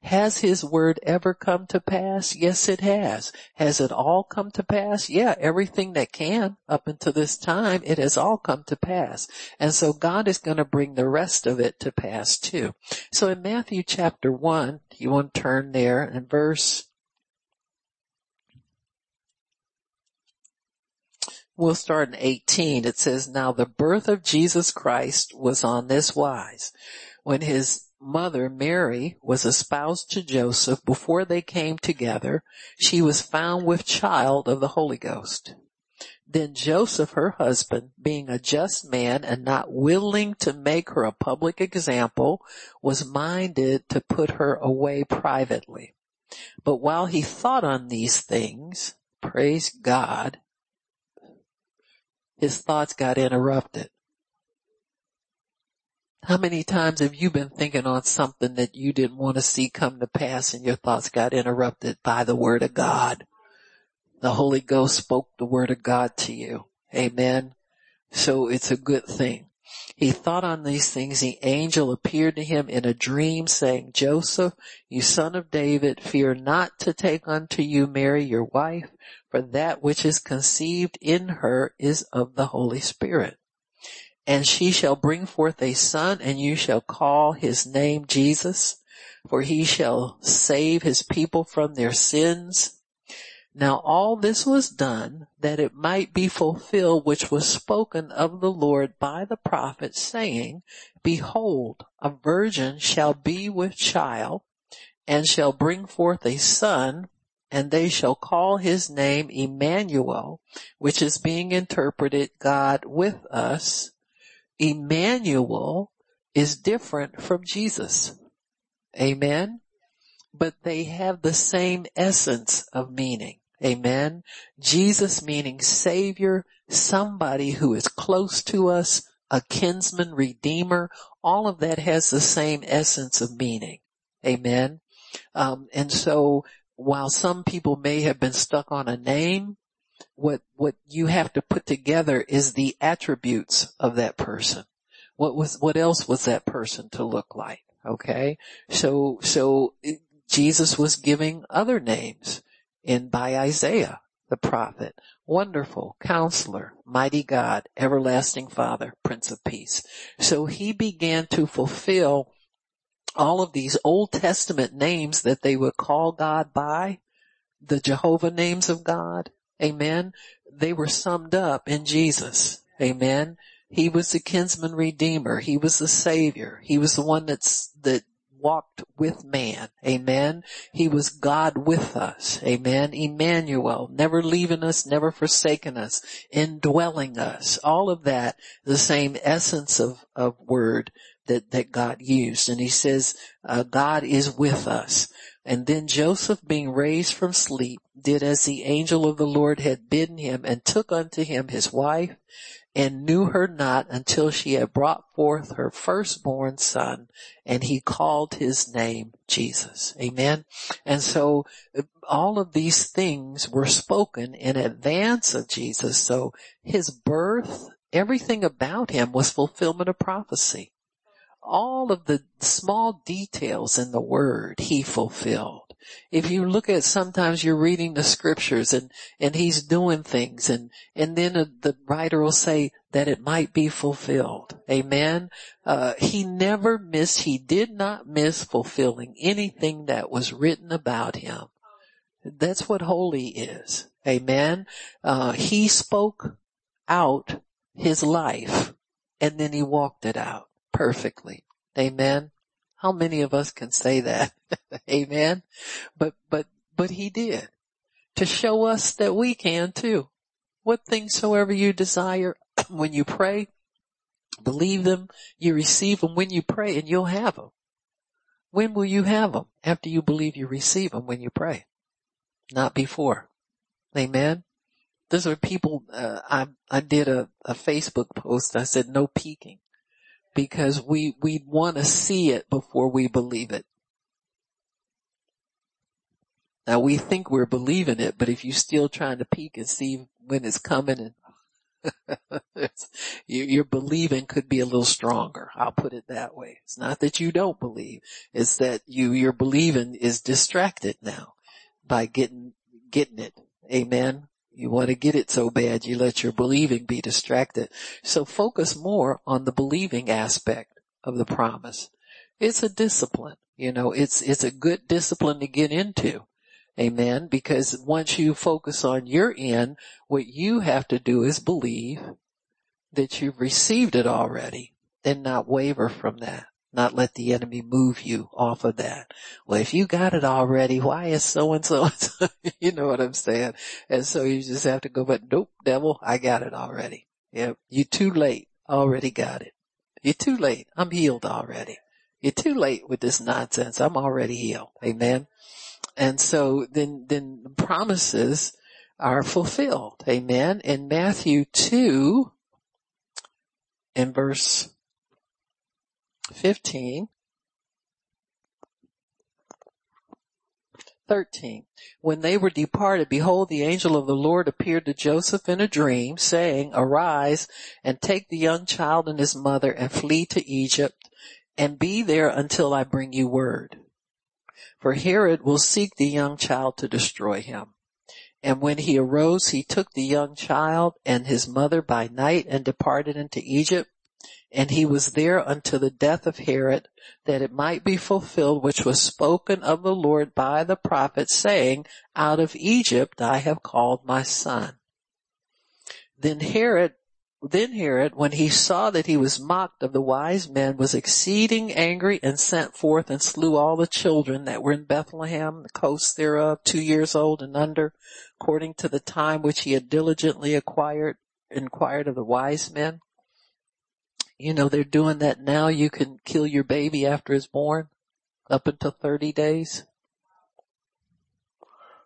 Has his word ever come to pass? Yes, it has. Has it all come to pass? Yeah, everything that can up until this time, it has all come to pass. And so God is going to bring the rest of it to pass too. So in Matthew chapter one, you want to turn there and verse We'll start in 18. It says, Now the birth of Jesus Christ was on this wise. When his mother, Mary, was espoused to Joseph before they came together, she was found with child of the Holy Ghost. Then Joseph, her husband, being a just man and not willing to make her a public example, was minded to put her away privately. But while he thought on these things, praise God, his thoughts got interrupted. How many times have you been thinking on something that you didn't want to see come to pass and your thoughts got interrupted by the word of God? The Holy Ghost spoke the word of God to you. Amen. So it's a good thing. He thought on these things. The angel appeared to him in a dream saying, Joseph, you son of David, fear not to take unto you Mary your wife, for that which is conceived in her is of the Holy Spirit and she shall bring forth a son and you shall call his name Jesus, for he shall save his people from their sins. Now all this was done that it might be fulfilled which was spoken of the Lord by the prophet saying, behold, a virgin shall be with child and shall bring forth a son and they shall call his name Emmanuel, which is being interpreted God with us. Emmanuel is different from Jesus. Amen. But they have the same essence of meaning. Amen. Jesus meaning savior, somebody who is close to us, a kinsman, redeemer, all of that has the same essence of meaning. Amen. Um, and so while some people may have been stuck on a name, what, what you have to put together is the attributes of that person. What was, what else was that person to look like? Okay. So, so Jesus was giving other names in by Isaiah, the prophet. Wonderful, counselor, mighty God, everlasting father, prince of peace. So he began to fulfill all of these Old Testament names that they would call God by, the Jehovah names of God, amen, they were summed up in Jesus, amen. He was the kinsman redeemer. He was the savior. He was the one that's, that walked with man. Amen. He was God with us. Amen. Emmanuel, never leaving us, never forsaking us, indwelling us. All of that, the same essence of, of word that, that God used. And he says, uh, God is with us. And then Joseph being raised from sleep did as the angel of the Lord had bidden him and took unto him his wife and knew her not until she had brought forth her firstborn son and he called his name Jesus. Amen. And so all of these things were spoken in advance of Jesus. So his birth, everything about him was fulfillment of prophecy all of the small details in the word he fulfilled. If you look at sometimes you're reading the scriptures and, and he's doing things and, and then the writer will say that it might be fulfilled. Amen. Uh, he never missed, he did not miss fulfilling anything that was written about him. That's what holy is. Amen. Uh, he spoke out his life and then he walked it out perfectly. Amen. How many of us can say that? Amen. But, but, but he did to show us that we can too. What things soever you desire when you pray, believe them, you receive them when you pray and you'll have them. When will you have them? After you believe you receive them when you pray. Not before. Amen. Those are people, uh, I, I did a, a Facebook post. I said no peeking because we, we want to see it before we believe it. Now we think we're believing it, but if you're still trying to peek and see when it's coming and your believing could be a little stronger. I'll put it that way. It's not that you don't believe. It's that you, your believing is distracted now by getting, getting it. Amen. You want to get it so bad you let your believing be distracted. So focus more on the believing aspect of the promise. It's a discipline. You know, it's, it's a good discipline to get into. Amen. Because once you focus on your end, what you have to do is believe that you've received it already and not waver from that not let the enemy move you off of that. Well, if you got it already, why is so and so? You know what I'm saying? And so you just have to go, but nope, devil, I got it already. Yep. You're too late. Already got it. You're too late. I'm healed already. You're too late with this nonsense. I'm already healed. Amen. And so then, then promises are fulfilled. Amen. In Matthew 2, in verse 15. 13. When they were departed, behold, the angel of the Lord appeared to Joseph in a dream, saying, Arise and take the young child and his mother and flee to Egypt and be there until I bring you word. For Herod will seek the young child to destroy him. And when he arose, he took the young child and his mother by night and departed into Egypt and he was there until the death of Herod, that it might be fulfilled which was spoken of the Lord by the prophet saying, out of Egypt I have called my son. Then Herod, then Herod, when he saw that he was mocked of the wise men, was exceeding angry and sent forth and slew all the children that were in Bethlehem, the coast thereof, two years old and under, according to the time which he had diligently acquired, inquired of the wise men you know, they're doing that now. You can kill your baby after it's born up until 30 days.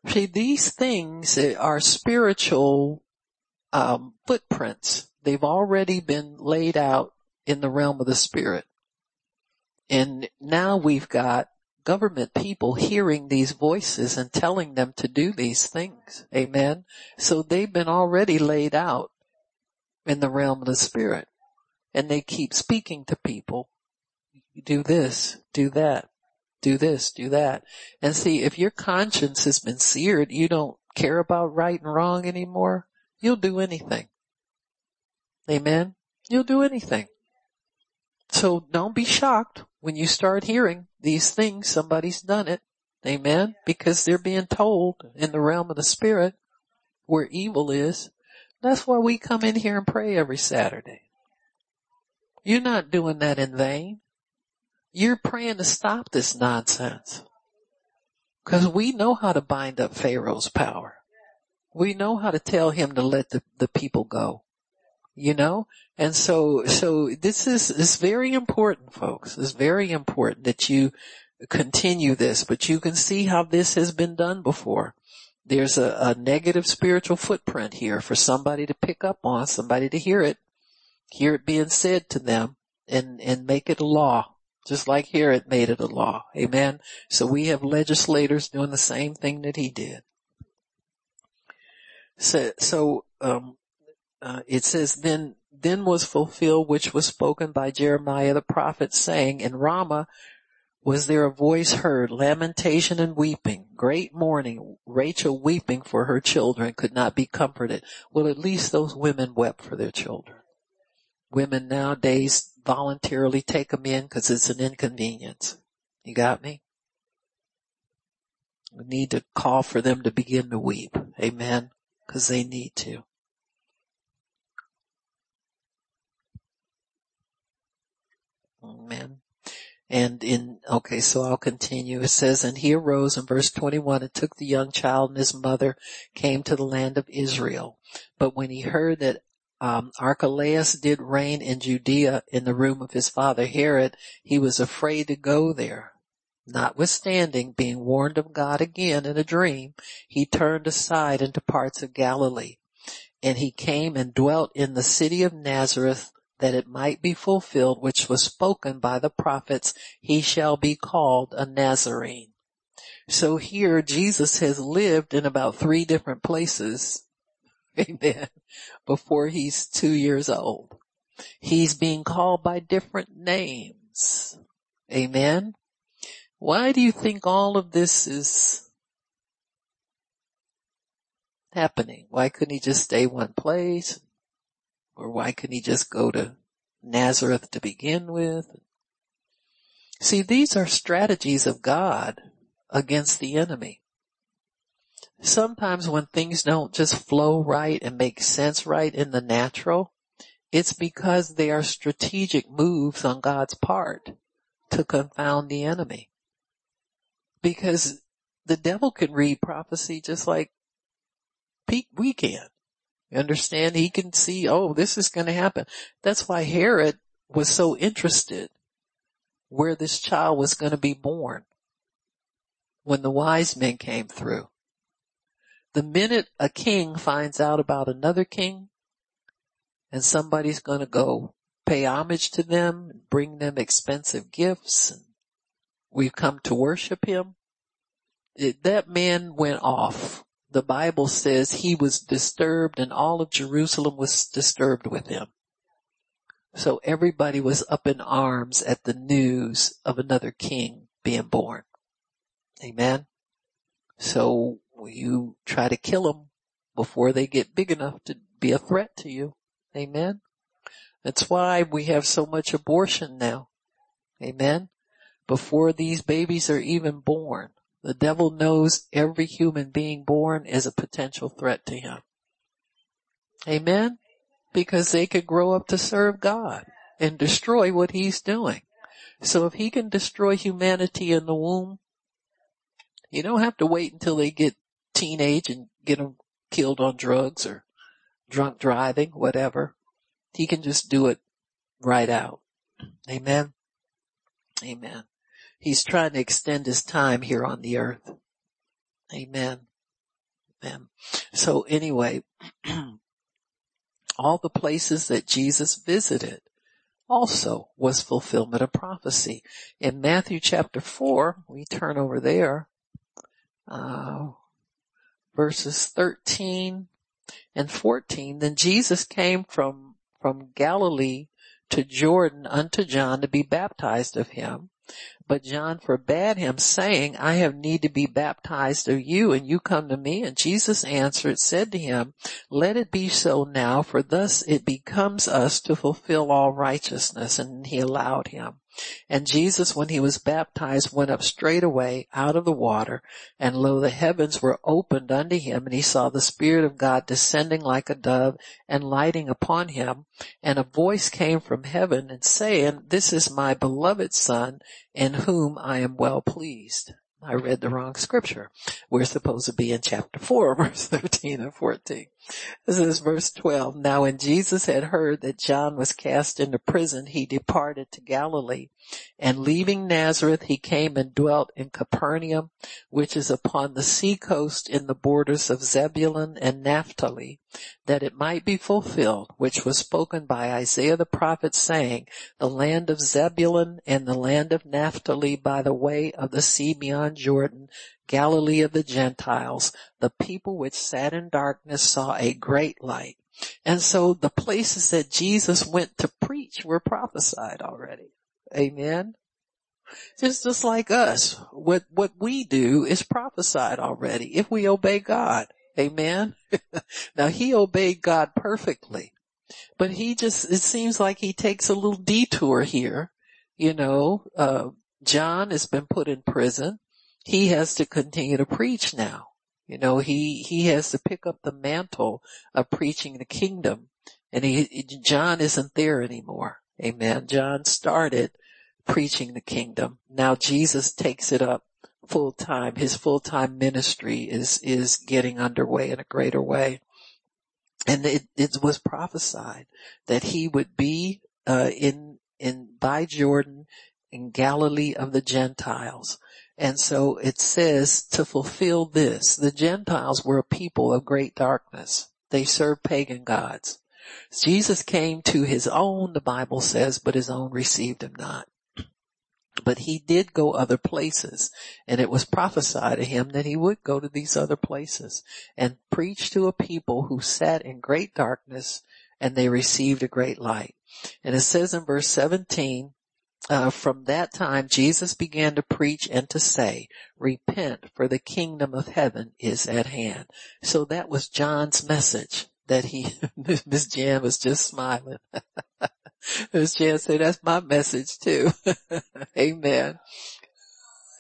See, these things are spiritual um, footprints. They've already been laid out in the realm of the spirit. And now we've got government people hearing these voices and telling them to do these things. Amen. So they've been already laid out in the realm of the spirit and they keep speaking to people. Do this, do that, do this, do that. And see, if your conscience has been seared, you don't care about right and wrong anymore, you'll do anything. Amen. You'll do anything. So don't be shocked when you start hearing these things, somebody's done it. Amen. Because they're being told in the realm of the spirit where evil is. That's why we come in here and pray every Saturday. You're not doing that in vain. You're praying to stop this nonsense. Cause we know how to bind up Pharaoh's power. We know how to tell him to let the, the people go. You know? And so, so this is, is very important folks. It's very important that you continue this, but you can see how this has been done before. There's a, a negative spiritual footprint here for somebody to pick up on, somebody to hear it, hear it being said to them and, and make it a law just like Herod made it a law. Amen. So we have legislators doing the same thing that he did. So, so, um, uh, it says then, then was fulfilled which was spoken by Jeremiah the prophet saying, in Ramah was there a voice heard, lamentation and weeping, great mourning, Rachel weeping for her children could not be comforted. Well, at least those women wept for their children. Women nowadays voluntarily take them in because it's an inconvenience. You got me? We need to call for them to begin to weep. Amen. Because they need to. Amen. And in, okay, so I'll continue. It says, and he arose in verse 21 and took the young child and his mother came to the land of Israel. But when he heard that um, Archelaus did reign in Judea in the room of his father Herod, he was afraid to go there. Notwithstanding being warned of God again in a dream, he turned aside into parts of Galilee. And he came and dwelt in the city of Nazareth that it might be fulfilled which was spoken by the prophets, he shall be called a Nazarene. So here Jesus has lived in about three different places Amen. Before he's two years old. He's being called by different names. Amen. Why do you think all of this is happening? Why couldn't he just stay one place? Or why couldn't he just go to Nazareth to begin with? See, these are strategies of God against the enemy sometimes when things don't just flow right and make sense right in the natural, it's because they are strategic moves on God's part to confound the enemy. Because the devil can read prophecy just like we can. You understand? He can see, oh, this is going to happen. That's why Herod was so interested where this child was going to be born when the wise men came through. The minute a king finds out about another king and somebody's going to go pay homage to them bring them expensive gifts and we've come to worship him, it, that man went off. The Bible says he was disturbed and all of Jerusalem was disturbed with him. So everybody was up in arms at the news of another king being born. Amen. So you try to kill them before they get big enough to be a threat to you. Amen. That's why we have so much abortion now. Amen. Before these babies are even born, the devil knows every human being born is a potential threat to him. Amen. Because they could grow up to serve God and destroy what he's doing. So if he can destroy humanity in the womb, you don't have to wait until they get teenage and get them killed on drugs or drunk driving, whatever. He can just do it right out. Amen. Amen. He's trying to extend his time here on the earth. Amen. Amen. So anyway, all the places that Jesus visited, also was fulfillment of prophecy. In Matthew chapter 4, we turn over there, uh, verses 13 and 14, then Jesus came from, from Galilee to Jordan unto John to be baptized of him. But John forbade him saying, I have need to be baptized of you and you come to me. And Jesus answered, said to him, let it be so now for thus it becomes us to fulfill all righteousness. And he allowed him. And Jesus, when he was baptized, went up straightway out of the water, and lo, the heavens were opened unto him, and he saw the Spirit of God descending like a dove and lighting upon him. And a voice came from heaven and saying, This is my beloved Son, in whom I am well pleased. I read the wrong scripture. We're supposed to be in chapter 4, verse 13 and 14. This is verse 12. Now when Jesus had heard that John was cast into prison, he departed to Galilee. And leaving Nazareth, he came and dwelt in Capernaum, which is upon the sea coast in the borders of Zebulun and Naphtali, that it might be fulfilled, which was spoken by Isaiah the prophet saying, the land of Zebulun and the land of Naphtali by the way of the sea beyond Jordan, Galilee of the Gentiles, the people which sat in darkness saw a great light. And so the places that Jesus went to preach were prophesied already. Amen. Just, just like us, what, what we do is prophesied already if we obey God. Amen. now he obeyed God perfectly, but he just, it seems like he takes a little detour here. You know, uh, John has been put in prison. He has to continue to preach now. You know, he, he has to pick up the mantle of preaching the kingdom and he, John isn't there anymore. Amen. John started preaching the kingdom. Now Jesus takes it up full time. His full time ministry is, is getting underway in a greater way. And it, it was prophesied that he would be, uh, in, in, by Jordan in Galilee of the Gentiles. And so it says to fulfill this, the Gentiles were a people of great darkness. They served pagan gods. Jesus came to his own, the Bible says, but his own received him not. But he did go other places and it was prophesied to him that he would go to these other places and preach to a people who sat in great darkness and they received a great light. And it says in verse 17, uh, from that time Jesus began to preach and to say, repent for the kingdom of heaven is at hand. So that was John's message that he, Miss Jan was just smiling. Miss Jan said, that's my message too. Amen.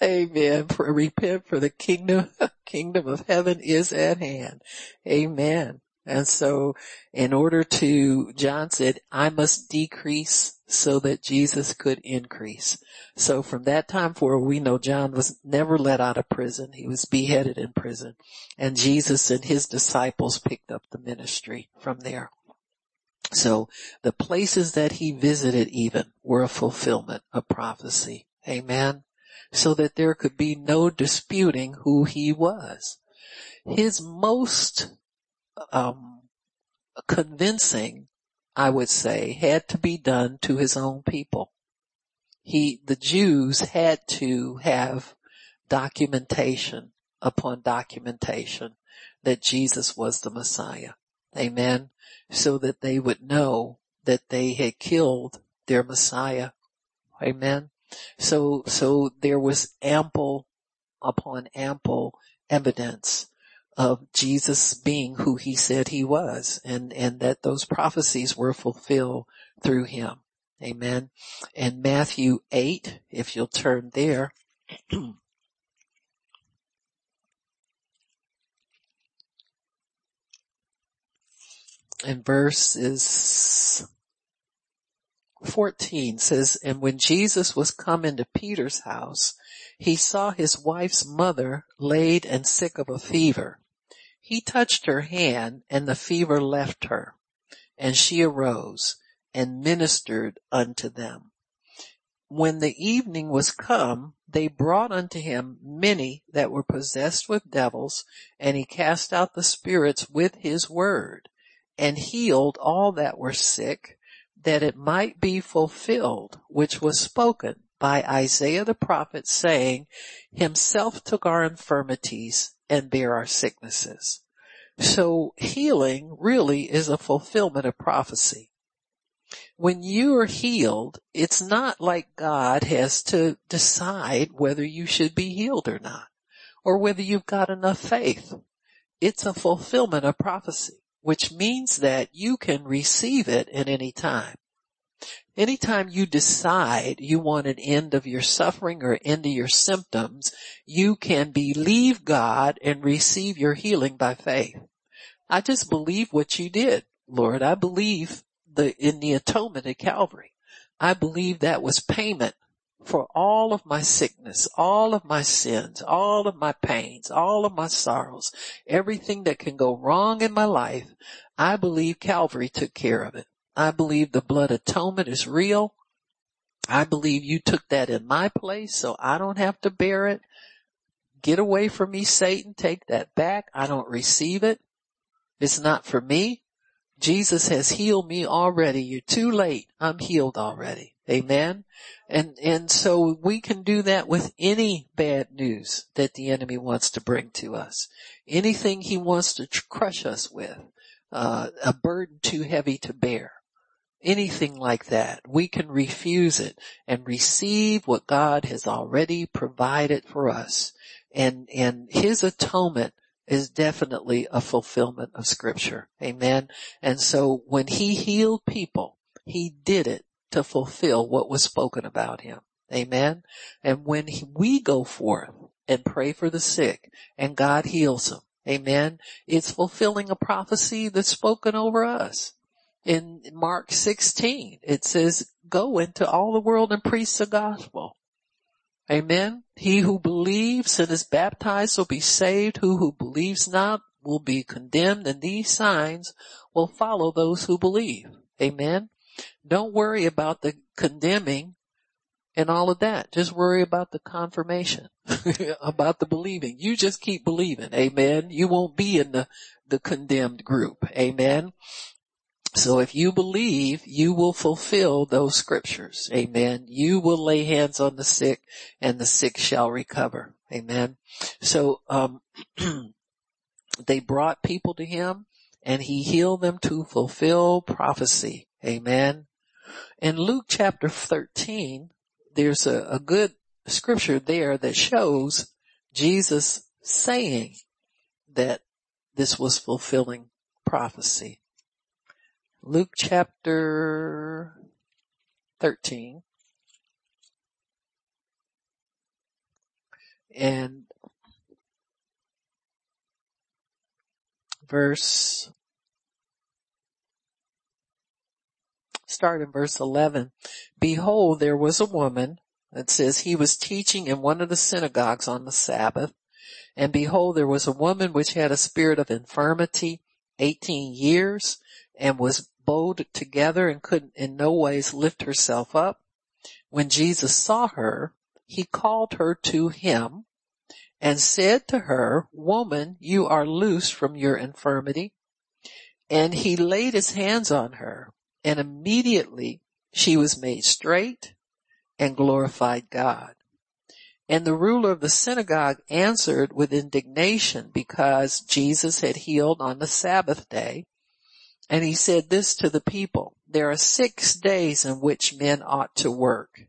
Amen. For, repent for the kingdom, kingdom of heaven is at hand. Amen. And so in order to, John said, I must decrease so that Jesus could increase. So from that time forward, we know John was never let out of prison. He was beheaded in prison and Jesus and his disciples picked up the ministry from there. So the places that he visited even were a fulfillment of prophecy. Amen. So that there could be no disputing who he was. His most um, convincing, I would say, had to be done to his own people. He, the Jews had to have documentation upon documentation that Jesus was the Messiah. Amen. So that they would know that they had killed their Messiah. Amen. So, so there was ample upon ample evidence of Jesus being who he said he was and, and that those prophecies were fulfilled through him. Amen. And Matthew 8, if you'll turn there. and verse is 14 says, and when Jesus was come into Peter's house, he saw his wife's mother laid and sick of a fever. He touched her hand and the fever left her and she arose and ministered unto them. When the evening was come, they brought unto him many that were possessed with devils and he cast out the spirits with his word and healed all that were sick that it might be fulfilled, which was spoken by Isaiah the prophet saying, himself took our infirmities and bare our sicknesses. So healing really is a fulfillment of prophecy. When you are healed, it's not like God has to decide whether you should be healed or not, or whether you've got enough faith. It's a fulfillment of prophecy, which means that you can receive it at any time. Anytime you decide you want an end of your suffering or end of your symptoms, you can believe God and receive your healing by faith. I just believe what you did, Lord. I believe the, in the atonement at Calvary. I believe that was payment for all of my sickness, all of my sins, all of my pains, all of my sorrows, everything that can go wrong in my life. I believe Calvary took care of it. I believe the blood atonement is real. I believe you took that in my place so I don't have to bear it. Get away from me, Satan. Take that back. I don't receive it. It's not for me. Jesus has healed me already. You're too late. I'm healed already. Amen. And, and so we can do that with any bad news that the enemy wants to bring to us. Anything he wants to crush us with, uh, a burden too heavy to bear anything like that, we can refuse it and receive what God has already provided for us. And, and his atonement is definitely a fulfillment of scripture. Amen. And so when he healed people, he did it to fulfill what was spoken about him. Amen. And when he, we go forth and pray for the sick and God heals them, amen, it's fulfilling a prophecy that's spoken over us in Mark 16, it says, go into all the world and preach the gospel. Amen. He who believes and is baptized will be saved. Who who believes not will be condemned and these signs will follow those who believe. Amen. Don't worry about the condemning and all of that. Just worry about the confirmation, about the believing. You just keep believing. Amen. You won't be in the, the condemned group. Amen. So if you believe, you will fulfill those scriptures. Amen. You will lay hands on the sick and the sick shall recover. Amen. So, um, they brought people to him and he healed them to fulfill prophecy. Amen. In Luke chapter 13, there's a, a good scripture there that shows Jesus saying that this was fulfilling prophecy. Luke chapter 13. And verse, start in verse 11. Behold, there was a woman, it says he was teaching in one of the synagogues on the Sabbath. And behold, there was a woman which had a spirit of infirmity 18 years and was bowed together and could in no ways lift herself up. When Jesus saw her, he called her to him and said to her, woman, you are loose from your infirmity. And he laid his hands on her and immediately she was made straight and glorified God. And the ruler of the synagogue answered with indignation because Jesus had healed on the Sabbath day and he said this to the people, there are six days in which men ought to work.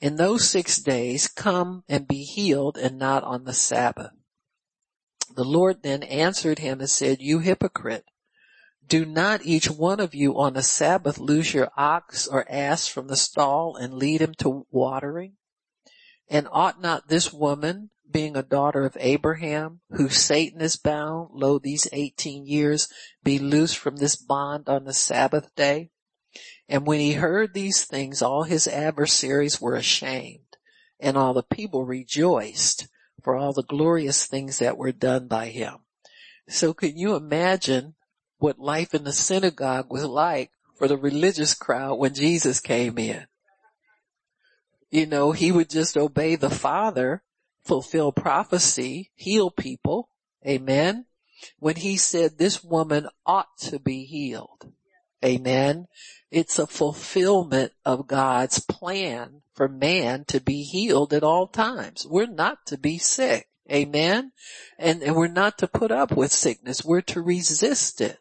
In those six days come and be healed and not on the Sabbath. The Lord then answered him and said, you hypocrite, do not each one of you on the Sabbath loose your ox or ass from the stall and lead him to watering? And ought not this woman being a daughter of Abraham, who Satan is bound, lo these 18 years, be loosed from this bond on the Sabbath day? And when he heard these things, all his adversaries were ashamed, and all the people rejoiced for all the glorious things that were done by him. So can you imagine what life in the synagogue was like for the religious crowd when Jesus came in? You know, he would just obey the Father fulfill prophecy, heal people. Amen. When he said this woman ought to be healed. Amen. It's a fulfillment of God's plan for man to be healed at all times. We're not to be sick. Amen. And, and we're not to put up with sickness. We're to resist it.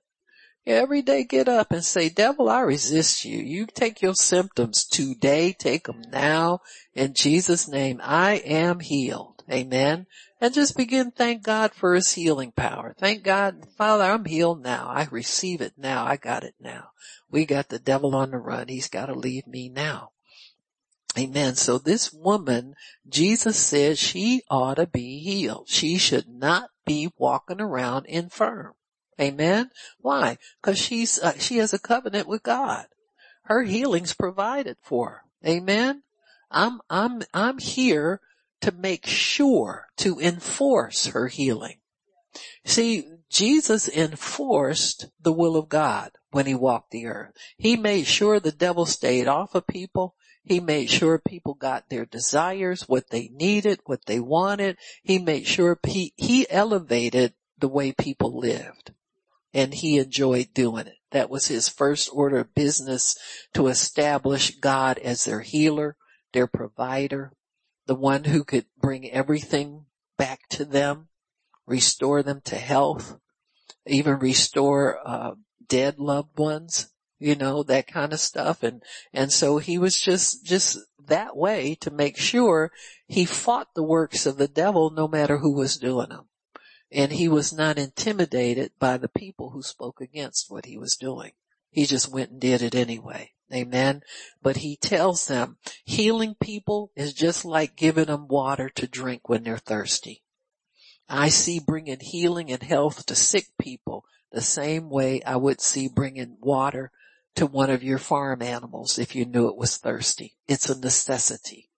Every day get up and say, devil, I resist you. You take your symptoms today, take them now. In Jesus name, I am healed. Amen. And just begin thank God for his healing power. Thank God, Father, I'm healed now. I receive it now. I got it now. We got the devil on the run. He's got to leave me now. Amen. So this woman, Jesus said she ought to be healed. She should not be walking around infirm. Amen. Why? Cause she's, uh, she has a covenant with God. Her healing's provided for. Amen. I'm, I'm, I'm here to make sure to enforce her healing. See, Jesus enforced the will of God when he walked the earth. He made sure the devil stayed off of people. He made sure people got their desires, what they needed, what they wanted. He made sure he, he elevated the way people lived and he enjoyed doing it. That was his first order of business to establish God as their healer, their provider, the one who could bring everything back to them, restore them to health, even restore uh, dead loved ones, you know, that kind of stuff. And, and so he was just, just that way to make sure he fought the works of the devil no matter who was doing them. And he was not intimidated by the people who spoke against what he was doing. He just went and did it anyway. Amen. But he tells them healing people is just like giving them water to drink when they're thirsty. I see bringing healing and health to sick people the same way I would see bringing water to one of your farm animals if you knew it was thirsty. It's a necessity.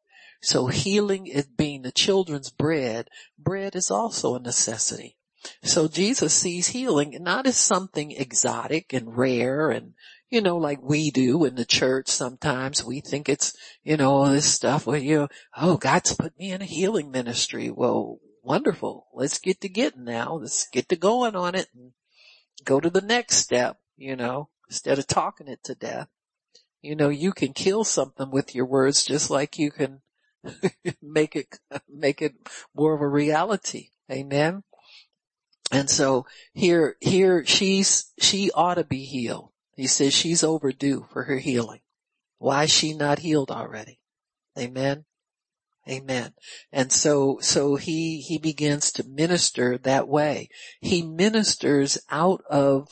So healing is being the children's bread. Bread is also a necessity. So Jesus sees healing not as something exotic and rare and you know, like we do in the church sometimes. We think it's, you know, all this stuff where you, oh, God's put me in a healing ministry. Well, wonderful. Let's get to getting now. Let's get to going on it and go to the next step, you know, instead of talking it to death. You know, you can kill something with your words just like you can make it, make it more of a reality. Amen. And so here, here she's, she ought to be healed. He says she's overdue for her healing. Why is she not healed already? Amen. Amen. And so, so he, he begins to minister that way. He ministers out of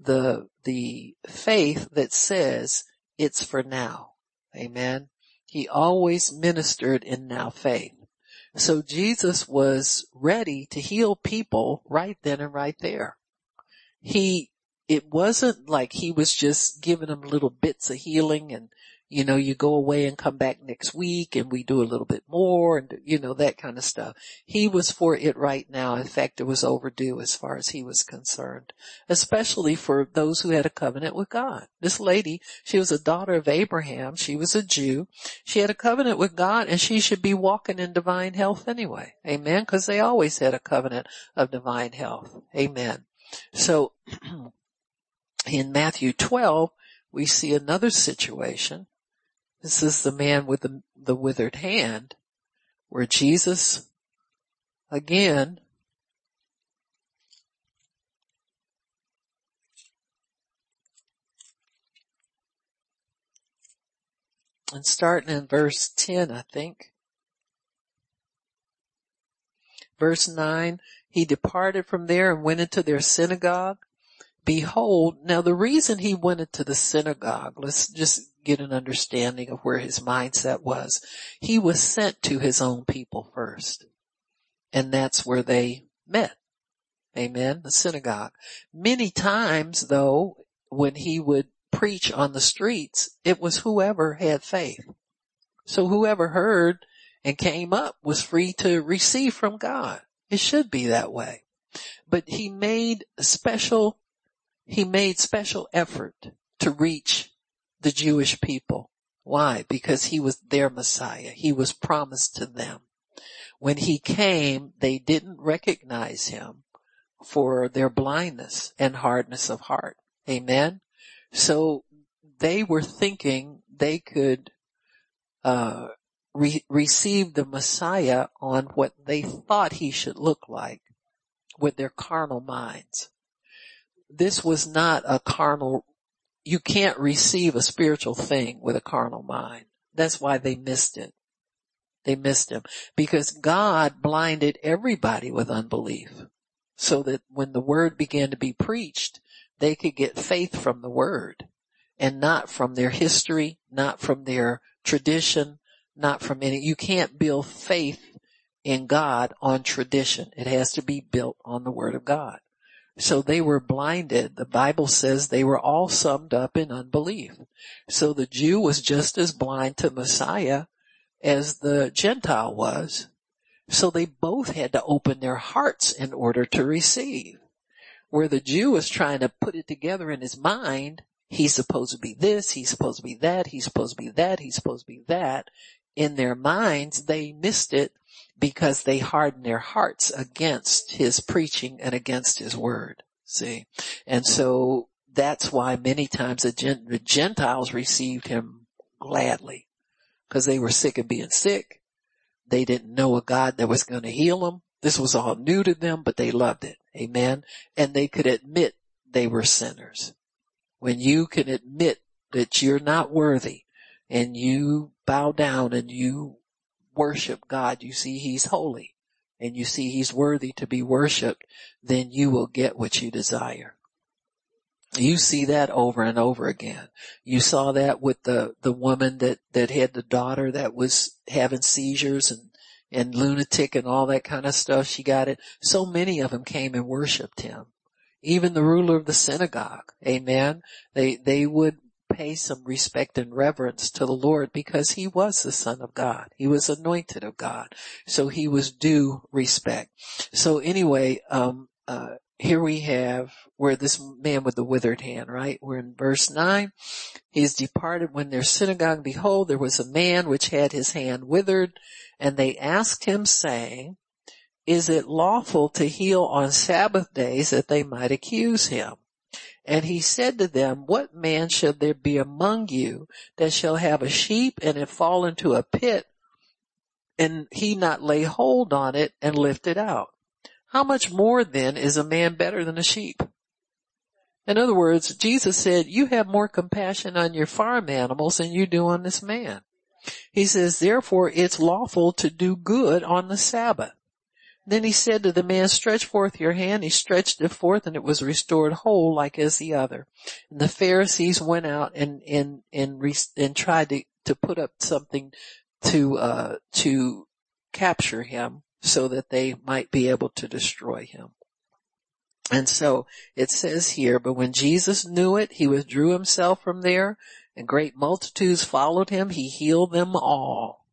the, the faith that says it's for now. Amen. He always ministered in now faith. So Jesus was ready to heal people right then and right there. He, it wasn't like he was just giving them little bits of healing and, you know, you go away and come back next week and we do a little bit more and, you know, that kind of stuff. He was for it right now. In fact, it was overdue as far as he was concerned, especially for those who had a covenant with God. This lady, she was a daughter of Abraham. She was a Jew. She had a covenant with God and she should be walking in divine health anyway. Amen. Cause they always had a covenant of divine health. Amen. So In Matthew 12, we see another situation. This is the man with the, the withered hand where Jesus again and starting in verse 10, I think. Verse 9, he departed from there and went into their synagogue behold, now the reason he went into the synagogue, let's just get an understanding of where his mindset was. He was sent to his own people first. And that's where they met. Amen. The synagogue. Many times though, when he would preach on the streets, it was whoever had faith. So whoever heard and came up was free to receive from God. It should be that way. But he made special he made special effort to reach the Jewish people. Why? Because he was their Messiah. He was promised to them. When he came, they didn't recognize him for their blindness and hardness of heart. Amen. So they were thinking they could, uh, re- receive the Messiah on what they thought he should look like with their carnal minds. This was not a carnal, you can't receive a spiritual thing with a carnal mind. That's why they missed it. They missed him because God blinded everybody with unbelief so that when the word began to be preached, they could get faith from the word and not from their history, not from their tradition, not from any, you can't build faith in God on tradition. It has to be built on the word of God. So they were blinded. The Bible says they were all summed up in unbelief. So the Jew was just as blind to Messiah as the Gentile was. So they both had to open their hearts in order to receive. Where the Jew was trying to put it together in his mind, he's supposed to be this, he's supposed to be that, he's supposed to be that, he's supposed to be that. In their minds, they missed it because they hardened their hearts against his preaching and against his word. See? And so that's why many times the, Gentiles received him gladly because they were sick of being sick. They didn't know a God that was going to heal them. This was all new to them, but they loved it. Amen. And they could admit they were sinners. When you can admit that you're not worthy and you bow down and you worship God, you see he's holy and you see he's worthy to be worshiped, then you will get what you desire. You see that over and over again. You saw that with the, the woman that, that had the daughter that was having seizures and, and lunatic and all that kind of stuff. She got it. So many of them came and worshiped him. Even the ruler of the synagogue. Amen. They, they would pay some respect and reverence to the Lord because he was the son of God. He was anointed of God. So he was due respect. So anyway, um, uh, here we have where this man with the withered hand, right? We're in verse nine. He's departed when their synagogue, behold, there was a man which had his hand withered and they asked him saying, is it lawful to heal on Sabbath days that they might accuse him? And he said to them, what man shall there be among you that shall have a sheep and it fall into a pit and he not lay hold on it and lift it out? How much more then is a man better than a sheep? In other words, Jesus said, you have more compassion on your farm animals than you do on this man. He says, therefore it's lawful to do good on the Sabbath. Then he said to the man, stretch forth your hand. He stretched it forth and it was restored whole like as the other. And the Pharisees went out and, and, and, and tried to, to put up something to, uh, to capture him so that they might be able to destroy him. And so it says here, but when Jesus knew it, he withdrew himself from there and great multitudes followed him. He healed them all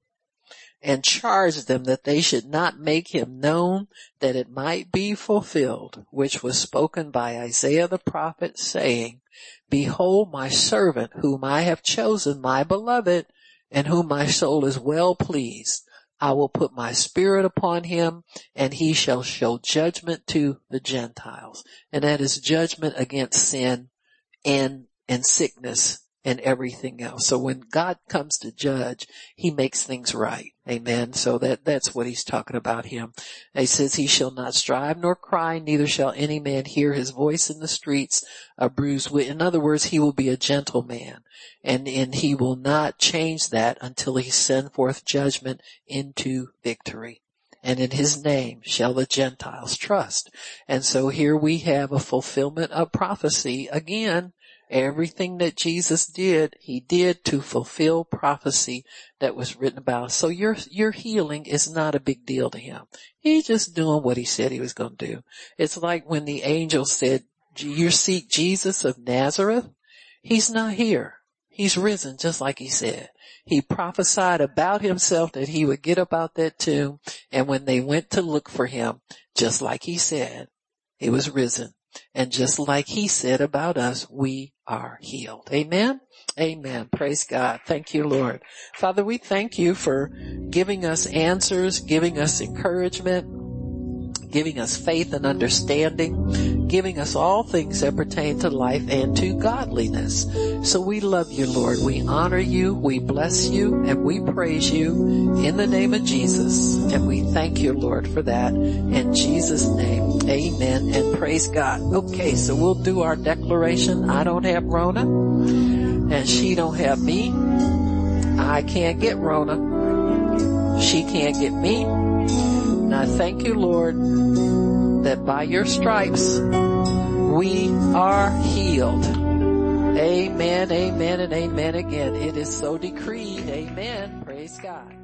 and charged them that they should not make him known that it might be fulfilled, which was spoken by Isaiah the prophet saying, behold my servant whom I have chosen, my beloved, and whom my soul is well pleased. I will put my spirit upon him and he shall show judgment to the Gentiles. And that is judgment against sin and, and sickness and everything else. So when God comes to judge, he makes things right. Amen. So that, that's what he's talking about him. He says he shall not strive nor cry, neither shall any man hear his voice in the streets, a bruised wit. In other words, he will be a gentle man and, and he will not change that until he send forth judgment into victory and in his name shall the Gentiles trust. And so here we have a fulfillment of prophecy again Everything that Jesus did, he did to fulfill prophecy that was written about. So your, your healing is not a big deal to him. He's just doing what he said he was going to do. It's like when the angel said, you seek Jesus of Nazareth. He's not here. He's risen just like he said. He prophesied about himself that he would get up out that tomb. And when they went to look for him, just like he said, he was risen. And just like he said about us, we are healed. Amen. Amen. Praise God. Thank you, Lord. Father, we thank you for giving us answers, giving us encouragement, giving us faith and understanding, giving us all things that pertain to life and to godliness. So we love you, Lord. We honor you, we bless you, and we praise you in the name of Jesus. And we thank you, Lord, for that. In Jesus' name, amen and praise God. Okay, so we'll do our declaration. I don't have Rona, and she don't have me. I can't get Rona. She can't get me. And I thank you, Lord, that by your stripes we are healed. Amen, amen, and amen again. It is so decreed. Amen. Praise God.